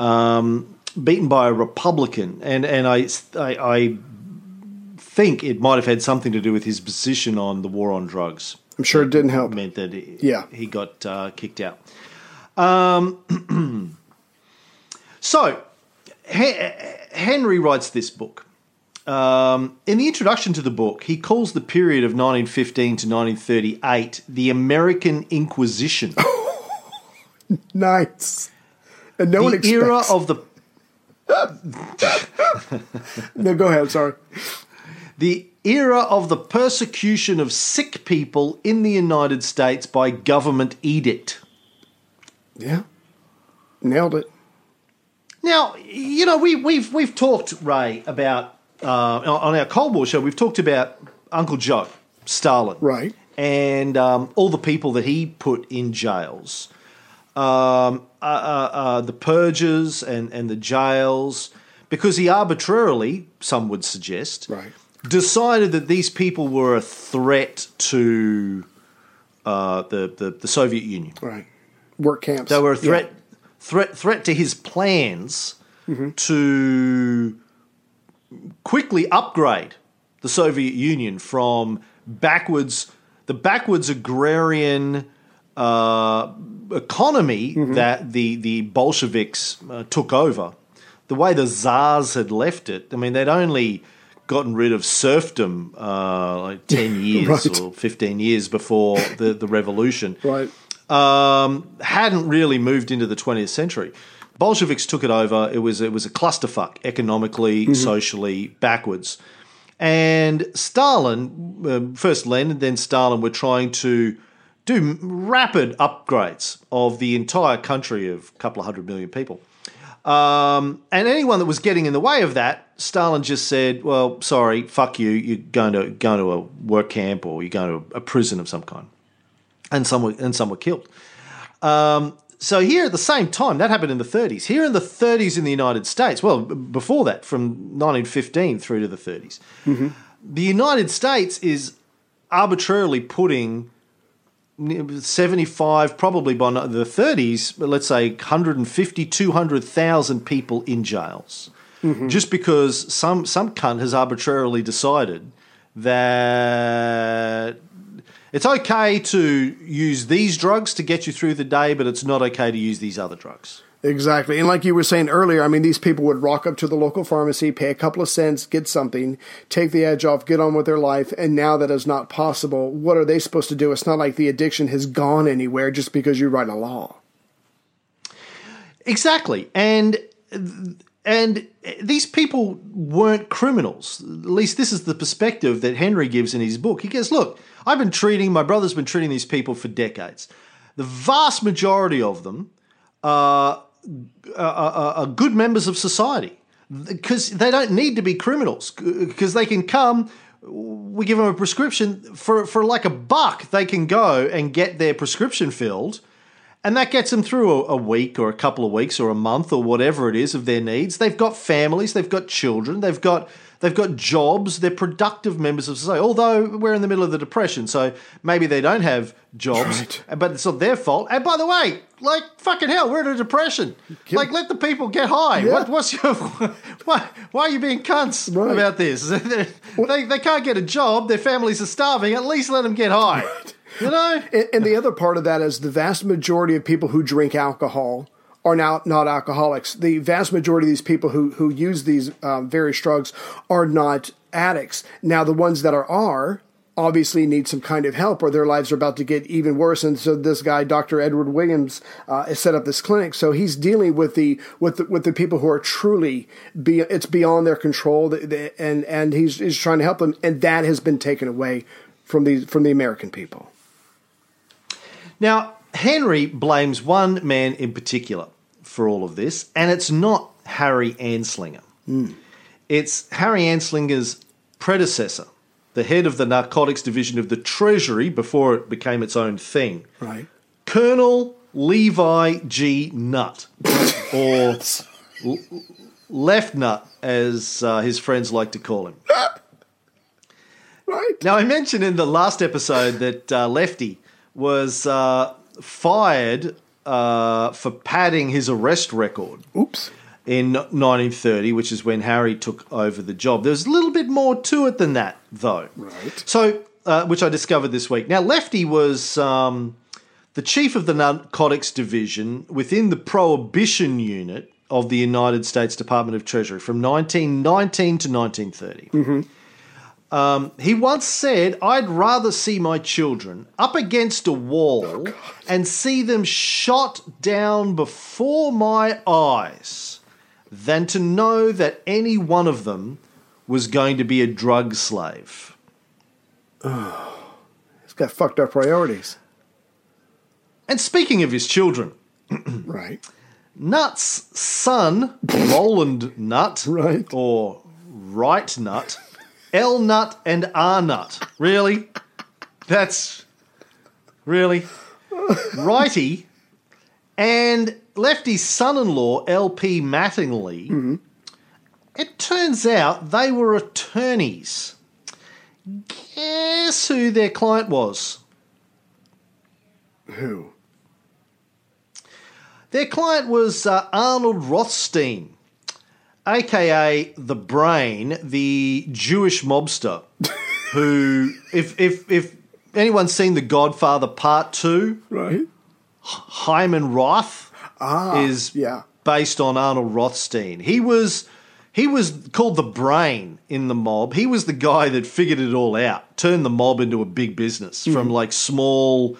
um, beaten by a Republican, and and I, I I think it might have had something to do with his position on the war on drugs. I'm sure it didn't help. Meant that he, Yeah. he got uh, kicked out. Um, so, Henry writes this book. Um, in the introduction to the book, he calls the period of 1915 to 1938 the American Inquisition. Nice. And no one the expects. era of the no, go ahead. Sorry. the era of the persecution of sick people in the United States by government edict. Yeah. Nailed it. Now, you know, we, we've we've talked Ray about uh, on our Cold War show. We've talked about Uncle Joe, Stalin, Right. and um, all the people that he put in jails, um, uh, uh, uh, the purges and and the jails, because he arbitrarily, some would suggest, Right. decided that these people were a threat to uh, the, the the Soviet Union. Right. Work camps. They were a Yeah. threat, threat, threat to his plans to quickly upgrade the Soviet Union from backwards, the backwards agrarian uh, economy that the the Bolsheviks uh, took over. The way the czars had left it, I mean, they'd only gotten rid of serfdom uh, like ten years Right. or fifteen years before the, the revolution Right. um, hadn't really moved into the 20th century. Bolsheviks took it over. It was it was a clusterfuck economically, socially, backwards. And Stalin, um, first Lenin, then Stalin, were trying to do rapid upgrades of the entire country of a couple of hundred million people. Um, and anyone that was getting in the way of that, Stalin just said, "Well, sorry, fuck you. You're going to going to a work camp or you're going to a prison of some kind." and some were, and some were killed. Um, so here at the same time, that happened in the 30s. Here in the 30s in the United States, well, before that, from 1915 through to the 30s, mm-hmm. the United States is arbitrarily putting 75, probably by the 30s, but let's say 150, 200,000 people in jails. Mm-hmm. Just because some, some cunt has arbitrarily decided that it's okay to use these drugs to get you through the day, but it's not okay to use these other drugs. Exactly. And like you were saying earlier, I mean, these people would rock up to the local pharmacy, pay a couple of cents, get something, take the edge off, get on with their life. And now that is not possible, what are they supposed to do? It's not like the addiction has gone anywhere just because you write a law. Exactly, and and these people weren't criminals. At least this is the perspective that Henry gives in his book. He goes, "Look, I've been treating my brother's been treating these people for decades. The vast majority of them are, are, are, are good members of society because they don't need to be criminals because they can come." We give them a prescription for, for like a buck. They can go and get their prescription filled, and that gets them through a, a week or a couple of weeks or a month or whatever it is of their needs. They've got families, they've got children, they've got they've got jobs, they're productive members of society. Although we're in the middle of the depression, so maybe they don't have jobs, Right. but it's not their fault. And by the way, like fucking hell, we're in a depression. Like let the people get high. Yeah. What, what's your why, why are you being cunts Right. about this? they, they can't get a job, their families are starving. At least let them get high. You know? And, and the other part of that is the vast majority of people who drink alcohol are now not alcoholics. The vast majority of these people who, who use these um, various drugs are not addicts. Now, the ones that are, are obviously need some kind of help or their lives are about to get even worse. And so this guy, Dr. Edward Williams, uh, has set up this clinic. So he's dealing with the, with the, with the people who are truly, be, it's beyond their control. And, and he's, he's trying to help them. And that has been taken away from the, from the American people. Now, Henry blames one man in particular for all of this, and it's not Harry Anslinger. It's Harry Anslinger's predecessor, the head of the narcotics division of the Treasury before it became its own thing, Right. Colonel Levi G. Nutt, or L- Left Nut, as uh, his friends like to call him. Right. Now, I mentioned in the last episode that uh, Lefty was uh, fired uh, for padding his arrest record Oops. in 1930, which is when Harry took over the job. There's a little bit more to it than that, though. Right. So, uh, which I discovered this week. Now, Lefty was um, the chief of the narcotics division within the prohibition unit of the United States Department of Treasury from 1919 to 1930. Um, he once said, I'd rather see my children up against a wall and see them shot down before my eyes than to know that any one of them was going to be a drug slave. He's got fucked up priorities. And speaking of his children, Right. Nutt's son, Roland Nut, Right. or Right Nut, L Nut and R Nut. Really? That's really righty. And Lefty's son-in-law, L.P. Mattingly. It turns out they were attorneys. Guess who their client was? Who? Their client was uh, Arnold Rothstein, aka the Brain, the Jewish mobster, who, if if if anyone's seen The Godfather Part Two, Right. Hyman Roth ah, is yeah. based on Arnold Rothstein. He was he was called the brain in the mob. He was the guy that figured it all out, turned the mob into a big business from mm-hmm. like small,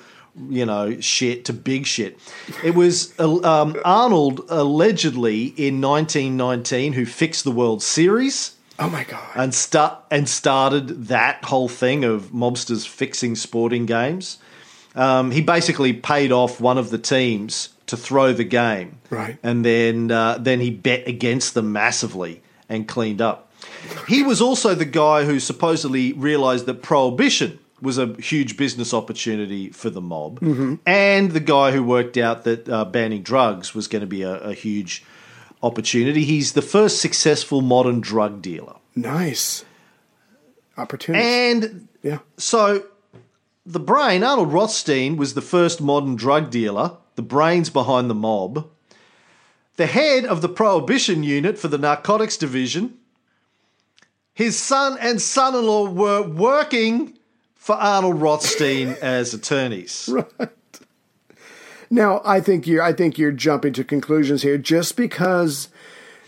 you know, shit to big shit. It was uh, um, Arnold allegedly in 1919 who fixed the World Series Oh my god. and start and started that whole thing of mobsters fixing sporting games. Um, he basically paid off one of the teams to throw the game, Right. And then uh, then he bet against them massively and cleaned up. He was also the guy who supposedly realized that prohibition was a huge business opportunity for the mob, and the guy who worked out that uh, banning drugs was going to be a, a huge opportunity. He's the first successful modern drug dealer. nice. Opportunity. And yeah. so the brain, Arnold Rothstein, was the first modern drug dealer, the brains behind the mob, the head of the prohibition unit for the narcotics division. His son and son in law were working for Arnold Rothstein as attorneys. Right. Now, I think you're I think you're jumping to conclusions here just because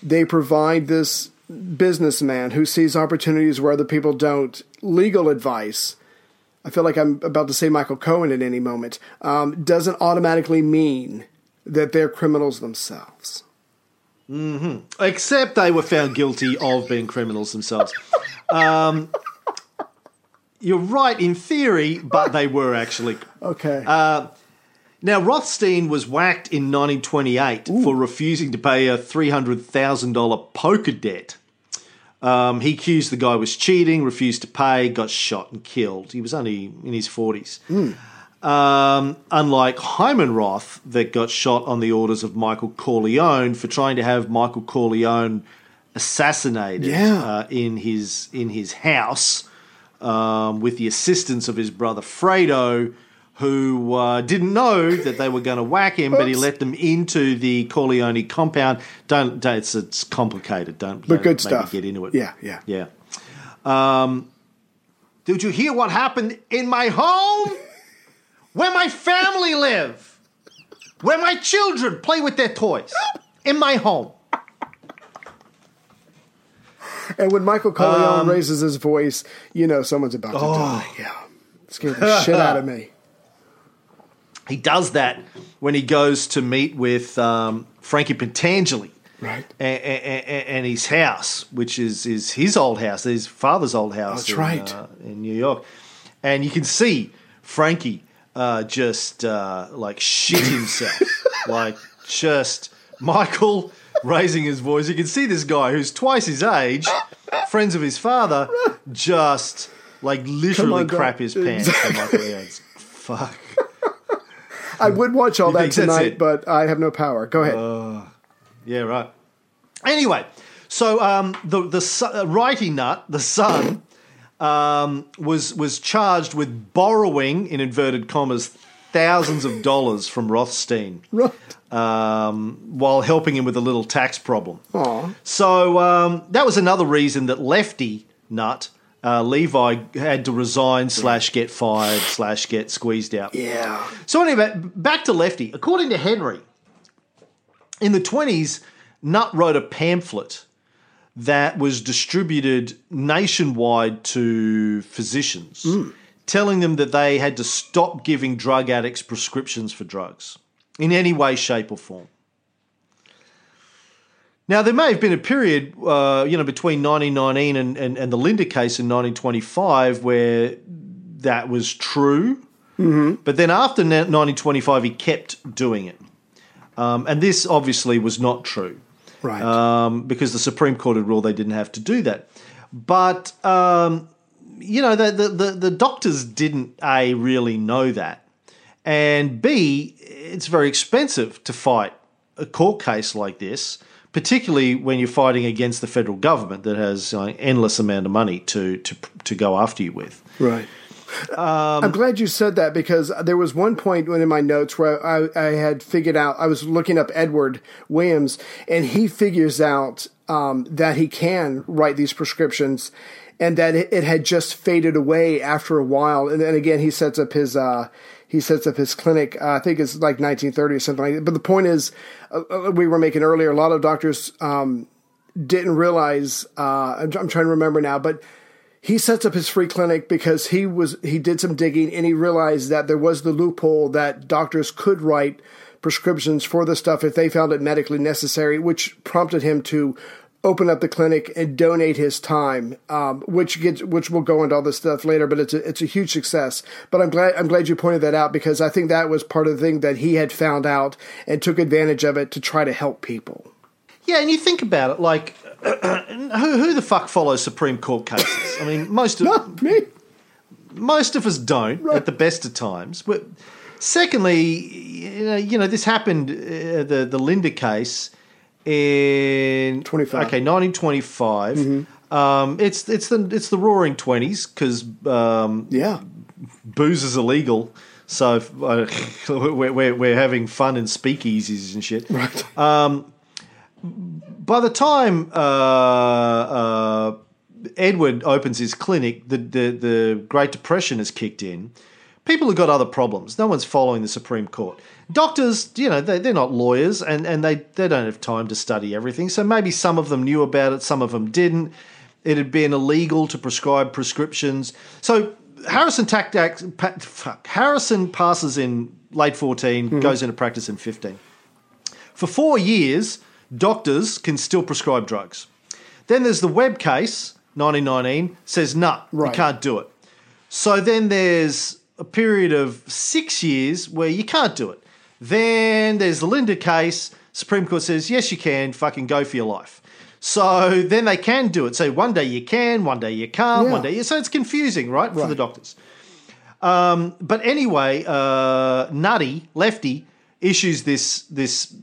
they provide this businessman who sees opportunities where other people don't legal advice. I feel like I'm about to say Michael Cohen at any moment. Um, doesn't automatically mean that they're criminals themselves. Hmm. Except they were found guilty of being criminals themselves. Um, you're right in theory, but they were actually Okay. Now, Rothstein was whacked in 1928 for refusing to pay a $300,000 poker debt. Um, he accused the guy was cheating, refused to pay, got shot and killed. He was only in his 40s. Um, unlike Hyman Roth, that got shot on the orders of Michael Corleone for trying to have Michael Corleone assassinated Yeah. uh, in his in his house um, with the assistance of his brother Fredo, who uh, didn't know that they were going to whack him, but he let them into the Corleone compound. Don't, don't it's, it's complicated. Don't but good stuff. Get into it. Yeah, yeah. yeah. Um, did you hear what happened in my home? Where my family live? Where my children play with their toys? In my home. And when Michael Corleone Um, raises his voice, you know someone's about to Oh. die. Yeah. Scared the shit out of me. He does that when he goes to meet with um, Frankie Pentangeli. Right. and, and his house, which is, is his old house, his father's old house That's in, right. uh, in New York. And you can see Frankie uh, just uh, like shit himself. like just Michael raising his voice. You can see this guy who's twice his age, friends of his father, just like literally on, crap his pants. for Michael Leone's. Fuck. I would watch all that tonight, but I have no power. Go ahead. Yeah, right. Anyway, so um, the the son- uh, righty nut, the son, um, was was charged with borrowing in inverted commas thousands of dollars from Rothstein. Um, while helping him with a little tax problem. Aw. So um, that was another reason that Lefty Nut uh, Levi had to resign slash get fired slash get squeezed out. Yeah. So anyway, back to Lefty. According to Henry, in the twenties, Nutt wrote a pamphlet that was distributed nationwide to physicians, telling them that they had to stop giving drug addicts prescriptions for drugs in any way, shape, or form. Now, there may have been a period, uh, you know, between 1919 and, and, and the Linder case in 1925 where that was true. But then after 1925, he kept doing it. Um, and this obviously was not true Right. um, because the Supreme Court had ruled they didn't have to do that. But um, you know, the, the the the doctors didn't a really know that, and b it's very expensive to fight a court case like this, particularly when you're fighting against the federal government that has uh, endless amount of money to to to go after you with. Right. Um, I'm glad you said that because there was one point when in my notes where I, I had figured out I was looking up Edward Williams and he figures out um, that he can write these prescriptions and that it, it had just faded away after a while and then again he sets up his uh, he sets up his clinic uh, I think it's like 1930 or something like that. But the point is uh, uh, we were making earlier a lot of doctors um, didn't realize uh, I'm, I'm trying to remember now but he sets up his free clinic because he was he did some digging and he realized that there was the loophole that doctors could write prescriptions for the stuff if they found it medically necessary, which prompted him to open up the clinic and donate his time, um, which gets which we'll go into all this stuff later. But it's a it's a huge success. But I'm glad I'm glad you pointed that out because I think that was part of the thing that he had found out and took advantage of it to try to help people. Yeah, and you think about it, like who who the fuck follows Supreme Court cases? I mean, most of Not me. most of us don't at the best of times. But secondly, you know, you know this happened uh, the the Linder case in 25. Okay, nineteen Um, it's it's the it's the Roaring Twenties because um, Yeah. booze is illegal. So uh, we're, we're, we're having fun in speakeasies and shit. Right. Um, By the time uh, uh, Edward opens his clinic, the, the, the Great Depression has kicked in. People have got other problems. No one's following the Supreme Court. Doctors, you know, they, they're not lawyers and, and they, they don't have time to study everything. So maybe some of them knew about it, some of them didn't. It had been illegal to prescribe prescriptions. So Harrison tact act, pa, fuck, Harrison passes in late 14, mm-hmm. goes into practice in 15. For four years, doctors can still prescribe drugs. Then there's the Webb case, 1919, says, nah, Right. you can't do it. So then there's a period of six years where you can't do it. Then there's the Linder case. Supreme Court says, yes, you can, fucking go for your life. So then they can do it. So one day you can, one day you can't, Yeah. one day you. So it's confusing, right, for the doctors. Um, but anyway, uh, Nutty, Lefty, issues this this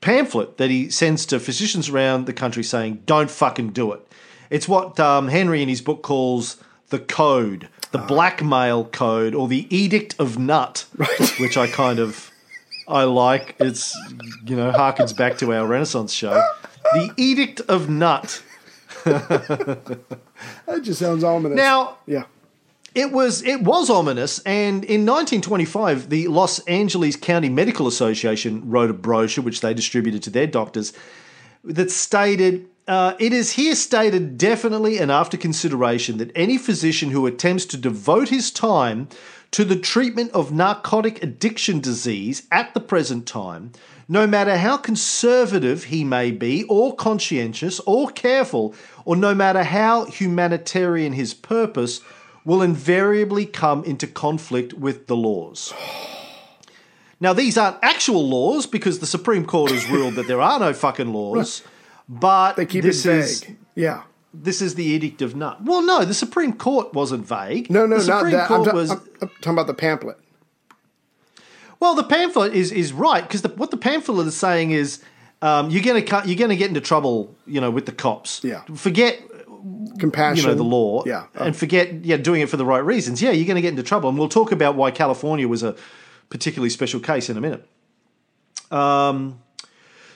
pamphlet that he sends to physicians around the country saying, "Don't fucking do it." It's what um, Henry in his book calls the code, the ah. blackmail code, or the edict of nut, which I kind of I like. It's you know harkens back to our Renaissance show, the edict of nut. That just sounds ominous. Now yeah. It was it was ominous, and in 1925, the Los Angeles County Medical Association wrote a brochure which they distributed to their doctors that stated. Uh, it is here stated definitely and after consideration that any physician who attempts to devote his time to the treatment of narcotic addiction disease at the present time, no matter how conservative he may be, or conscientious, or careful, or no matter how humanitarian his purpose, will invariably come into conflict with the laws. Now, these aren't actual laws because the Supreme Court has ruled that there are no fucking laws, but They keep this it vague. is yeah. this is the edict of nut. Well, no, the Supreme Court wasn't vague. No, no, the not Supreme that. I'm, Court ta- was I'm- I'm talking about the pamphlet. well. The pamphlet is is right because what the pamphlet is saying is um, you're gonna you're gonna get into trouble, you know, with the cops. Yeah. forget Compassion. you know the law Yeah. and forget yeah doing it for the right reasons yeah you're going to get into trouble and we'll talk about why california was a particularly special case in a minute um,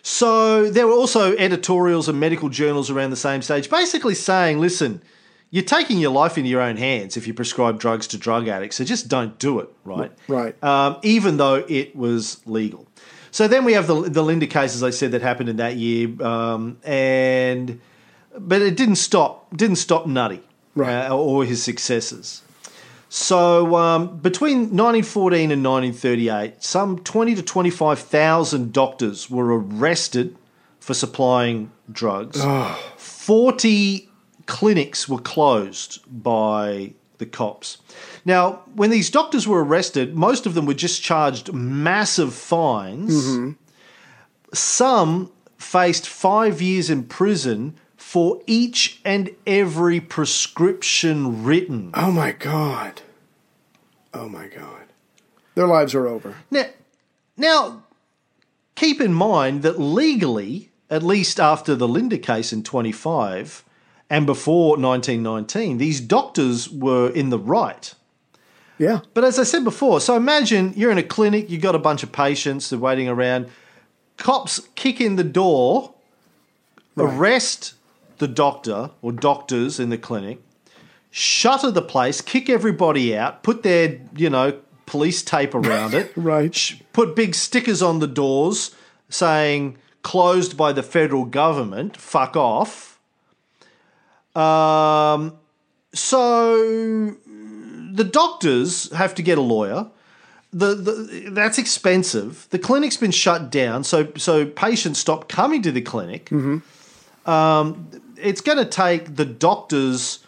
so there were also editorials and medical journals around the same stage basically saying listen you're taking your life into your own hands if you prescribe drugs to drug addicts. So just don't do it, right? Right. Um, even though it was legal. So then we have the the Linder case, as I said, that happened in that year, um, and but it didn't stop didn't stop Nutty Right. uh, or his successors. So um, between 1914 and 1938, some 20 to 25,000 doctors were arrested for supplying drugs. 40 clinics were closed by the cops. Now, when these doctors were arrested, most of them were just charged massive fines. Some faced five years in prison for each and every prescription written. Oh my god. Oh my god. Their lives are over. Now, now, keep in mind that legally, at least after the Linder case in 25 and before 1919, these doctors were in the right. Yeah. But as I said before, so imagine you're in a clinic, you've got a bunch of patients, they're waiting around. Cops kick in the door, arrest the doctor or doctors in the clinic, shutter the place, kick everybody out, put their, you know, police tape around it, Right. put big stickers on the doors saying closed by the federal government, fuck off. Um, so the doctors have to get a lawyer. The, the that's expensive. The clinic's been shut down, so so patients stop coming to the clinic. Um, it's going to take the doctors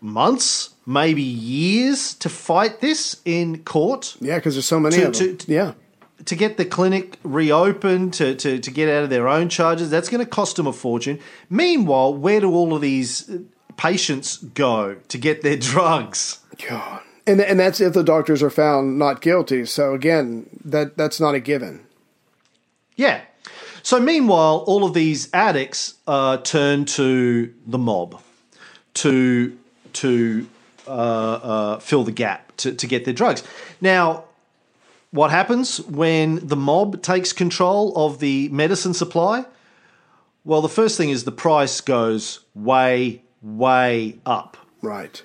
months, maybe years, to fight this in court Yeah, because there's so many To- of them. to- yeah. to get the clinic reopened, to, to, to get out of their own charges. That's going to cost them a fortune. Meanwhile, where do all of these uh, patients go to get their drugs? God. And and that's if the doctors are found not guilty. So again, that that's not a given. Yeah. So meanwhile, all of these addicts uh, turn to the mob to to uh, uh, fill the gap to, to get their drugs. Now, what happens when the mob takes control of the medicine supply? Well, the first thing is the price goes way, way up. Right.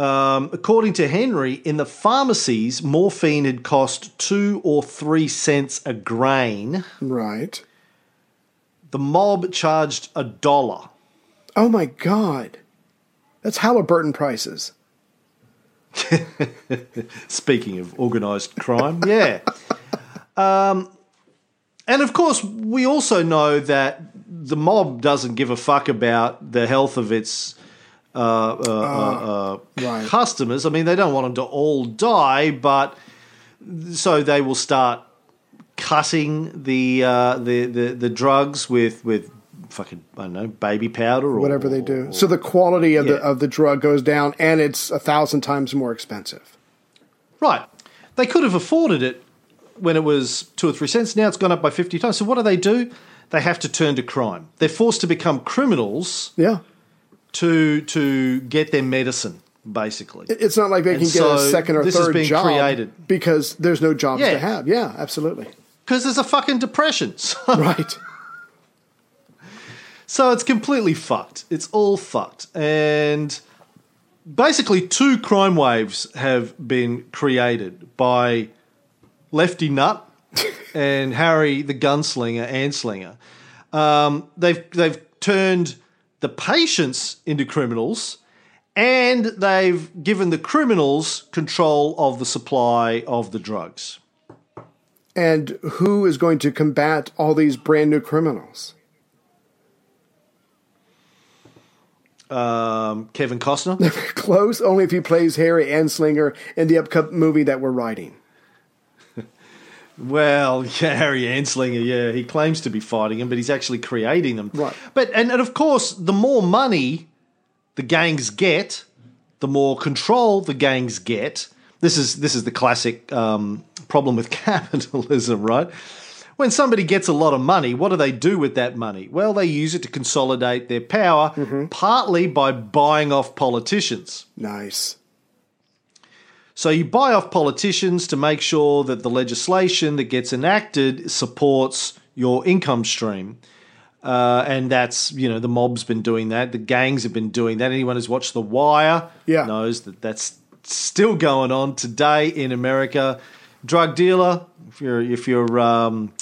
Um, according to Henry, in the pharmacies, morphine had cost two or three cents a grain. Right. The mob charged a dollar. Oh my God. That's Halliburton prices. Speaking of organised crime, yeah. Um, and of course, we also know that the mob doesn't give a fuck about the health of its Uh, uh, uh, right. customers. I mean, they don't want them to all die, but so they will start cutting the uh, the, the the drugs with with fucking I don't know baby powder or Whatever they do. So the quality of the of the drug goes down and it's a thousand times more expensive. Right. They could have afforded it when it was two or three cents. Now it's gone up by 50 times. So what do they do? They have to turn to crime. They're forced to become criminals Yeah. To to get their medicine, basically. It's not like they And can get a second or third job created. because there's no jobs Yeah. to have. Yeah, absolutely. Because there's a fucking depression. So, Right. so it's completely fucked. It's all fucked. And basically, two crime waves have been created by Lefty Nut and Harry the Gunslinger Anslinger. Um, they've they've turned the patients into criminals, and they've given the criminals control of the supply of the drugs. And who is going to combat all these brand new criminals? Um, Kevin Costner. Close, only if he plays Harry Anslinger in the upcoming movie that we're writing. Well, yeah, Harry Anslinger, yeah, he claims to be fighting them, but he's actually creating them. Right. But and, and of course, the more money the gangs get, the more control the gangs get. This is this is the classic um, problem with capitalism, right? When somebody gets a lot of money, what do they do with that money? Well, they use it to consolidate their power, partly by buying off politicians. Nice. So you buy off politicians to make sure that the legislation that gets enacted supports your income stream. Uh, and that's, you know, the mob's been doing that. The gangs have been doing that. Anyone who's watched The Wire Yeah. knows that that's still going on today in America. Drug dealer, if you're, if you're um,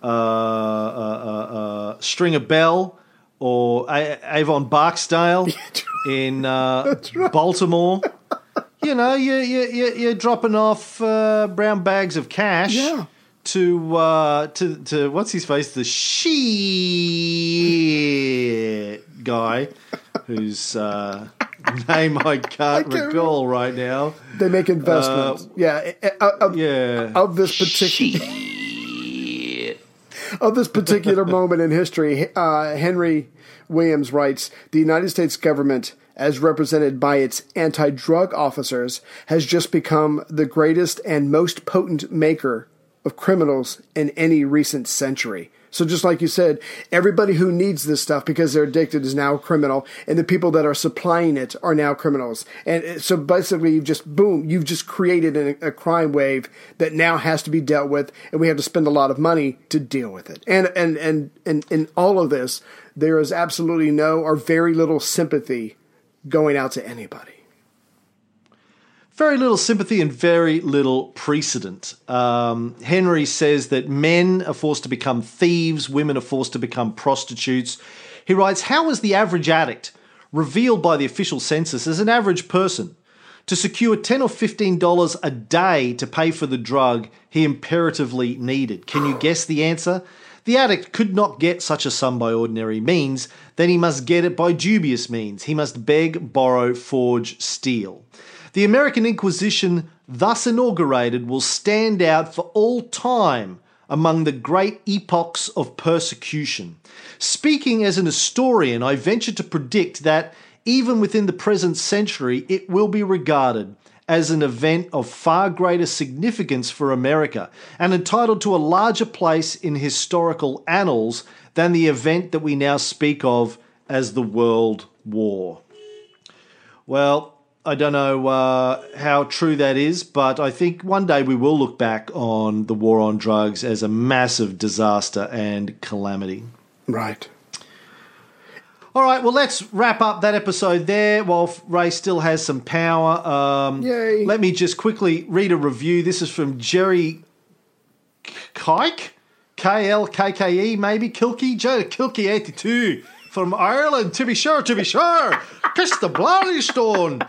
uh, uh, uh, uh, Stringer Bell or A- Avon Barksdale in uh, Baltimore, you know, you, you, you, you're dropping off uh, brown bags of cash Yeah. to uh, to to what's his face, the shit guy, whose uh, name I can't can't recall right now. They make investments. yeah. uh, uh, Of, Yeah, of this particular of this particular moment in history, uh, Henry Williams writes: The United States government, as represented by its anti-drug officers, has just become the greatest and most potent maker of criminals in any recent century. So just like you said, everybody who needs this stuff because they're addicted is now a criminal, and the people that are supplying it are now criminals. And so basically, you've just boom, you've just created a, a crime wave that now has to be dealt with, and we have to spend a lot of money to deal with it. And and and and in all of this, there is absolutely no or very little sympathy going out to anybody. very little sympathy and very little precedent. Um, Henry says that men are forced to become thieves, women are forced to become prostitutes. He writes, How is the average addict, revealed by the official census as an average person, to secure 10 or $15 a day to pay for the drug he imperatively needed? Can you guess the answer? The addict could not get such a sum by ordinary means, then he must get it by dubious means. He must beg, borrow, forge, steal. The American Inquisition, thus inaugurated, will stand out for all time among the great epochs of persecution. Speaking as an historian, I venture to predict that even within the present century, it will be regarded as an event of far greater significance for America and entitled to a larger place in historical annals than the event that we now speak of as the World War. Well, I don't know uh, how true that is, but I think one day we will look back on the war on drugs as a massive disaster and calamity. Right. All right, well, let's wrap up that episode there while Ray still has some power. Um, Yay. Let me just quickly read a review. This is from Jerry Kike, K L K K E, maybe Kilkie, Jerry Kilkie 82 from Ireland, to be sure, to be sure. Kiss the bloody stone.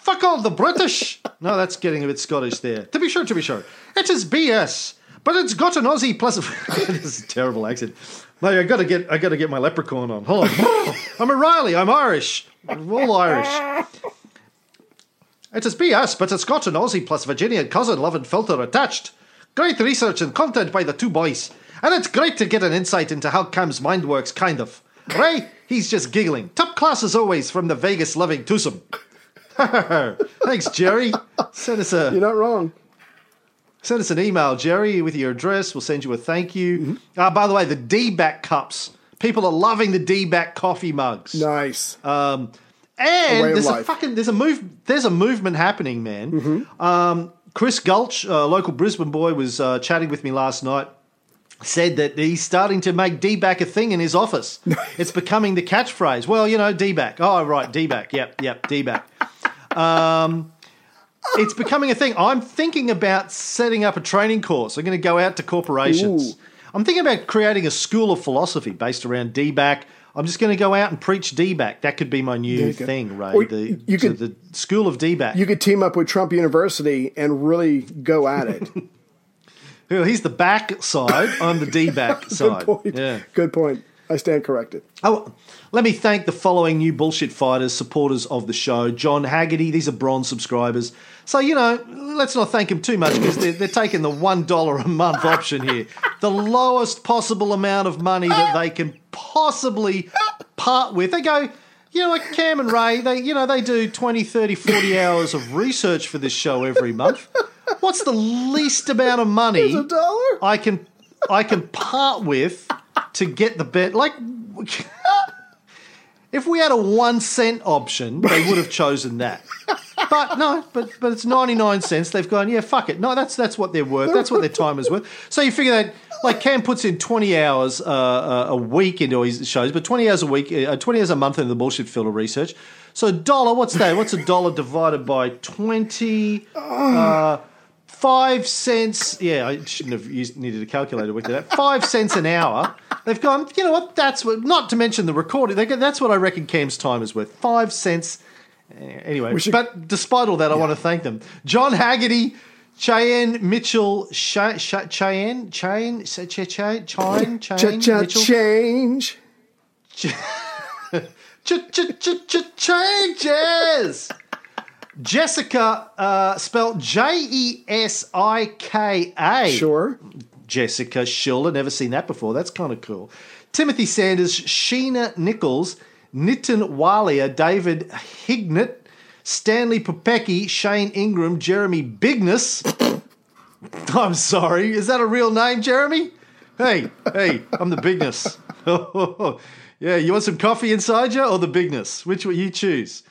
Fuck all the British. No, that's getting a bit Scottish there. To be sure, to be sure. It is BS, but it's got an Aussie plus. this is a terrible accent. No, I gotta get, I gotta get my leprechaun on. Hold on. I'm a Riley. I'm Irish. All Irish. It is BS, but it's got an Aussie plus Virginia cousin love and filter attached. Great research and content by the two boys, and it's great to get an insight into how Cam's mind works, kind of. Ray, he's just giggling. Top class as always from the Vegas loving twosome. Thanks, Jerry. Send us a You're not wrong. send us an email, Jerry, with your address. We'll send you a thank you. Ah, by the way, the D-back cups. People are loving the D-back coffee mugs. Nice. Um, and of there's a life. fucking there's a move there's a movement happening, man. Mm-hmm. Um, Chris Gulch, a local Brisbane boy, was uh, chatting with me last night. Said that he's starting to make D-back a thing in his office. it's becoming the catchphrase. Well, you know, D-back. Oh, right, D-back. Yep, yep, D-back. Um, it's becoming a thing. I'm thinking about setting up a training course. I'm going to go out to corporations. Ooh. I'm thinking about creating a school of philosophy based around D-back. I'm just going to go out and preach D-back. That could be my new thing, Ray. Or the, you could- the school of D-back. You could team up with Trump University and really go at it. Well, he's the back side. I'm the D-back Good side. point. Yeah. Good point. I stand corrected. Oh, let me thank the following new bullshit fighters, supporters of the show. John Haggerty, these are bronze subscribers. So, you know, let's not thank them too much because they're, they're taking the $1 a month option here. The lowest possible amount of money that they can possibly part with. They go, you know, like Cam and Ray, they, you know, they do 20, 30, 40 hours of research for this show every month. What's the least amount of money A dollar? I can I can part with to get the bet. Like, if we had a one cent option, they would have chosen that. But no, but but it's ninety nine cents. They've gone, yeah, fuck it. No, that's that's what they're worth. That's what their time is worth. So you figure that like Cam puts in twenty hours uh, uh, a week into his shows, but twenty hours a week, uh, twenty hours a month into the bullshit filter research. So a dollar, what's that? What's a dollar divided by twenty? Uh, five cents. Yeah, I shouldn't have used, needed a calculator to work that. Five cents an hour. They've gone. You know what? That's what. Not to mention the recording. Go, that's what I reckon Cam's time is worth. Five cents. Anyway, should- but despite all that, I want to thank them. John Haggerty, Cheyenne Mitchell, Cheyenne, Cheyenne, Ch- Ch- Ch- Cheyenne, Cheyenne Mitchell, change. Ch- ch- ch- ch- changes. Jessica, uh, spelled J E S I K A. Sure. Jessica Schiller, never seen that before. That's kind of cool. Timothy Sanders, Sheena Nichols, Nitin Walia, David Hignett, Stanley Popecki, Shane Ingram, Jeremy Bigness. I'm sorry, is that a real name, Jeremy? Hey, hey, I'm the Bigness. yeah, you want some coffee inside you or the Bigness? Which will you choose?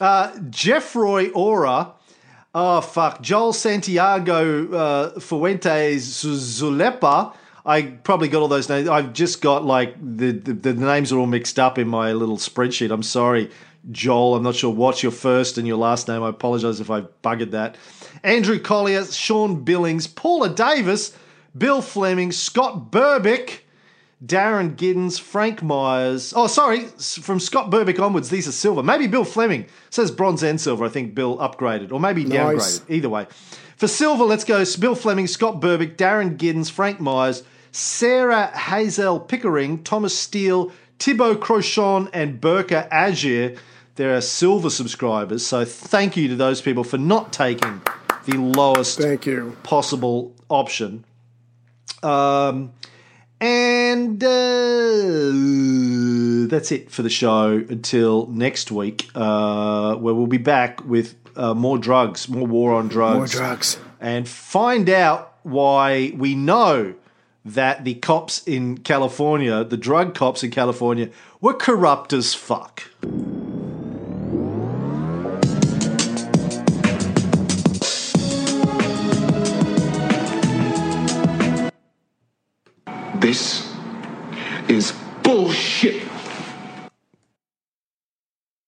Uh, Jeffroy Aura. Oh fuck, Joel Santiago uh, Fuentes Zulepa. I probably got all those names. I've just got like the, the the names are all mixed up in my little spreadsheet. I'm sorry, Joel. I'm not sure what's your first and your last name. I apologize if I buggered that. Andrew Collier, Sean Billings, Paula Davis, Bill Fleming, Scott Burbick. Darren Giddens, Frank Myers. Oh, sorry, from Scott Burbick onwards, these are silver. Maybe Bill Fleming says bronze and silver. I think Bill upgraded, or maybe Nice. downgraded. Either way. For silver, let's go Bill Fleming, Scott Burbick, Darren Giddens, Frank Myers, Sarah Hazel Pickering, Thomas Steele, Thibaut Crochon, and Burka Agir. There are silver subscribers, so thank you to those people for not taking the lowest Thank you. possible option. Um, and uh, that's it for the show until next week, uh, where we'll be back with uh, more drugs, more war on drugs. More drugs. And find out why we know that the cops in California, the drug cops in California, were corrupt as fuck. This is bullshit.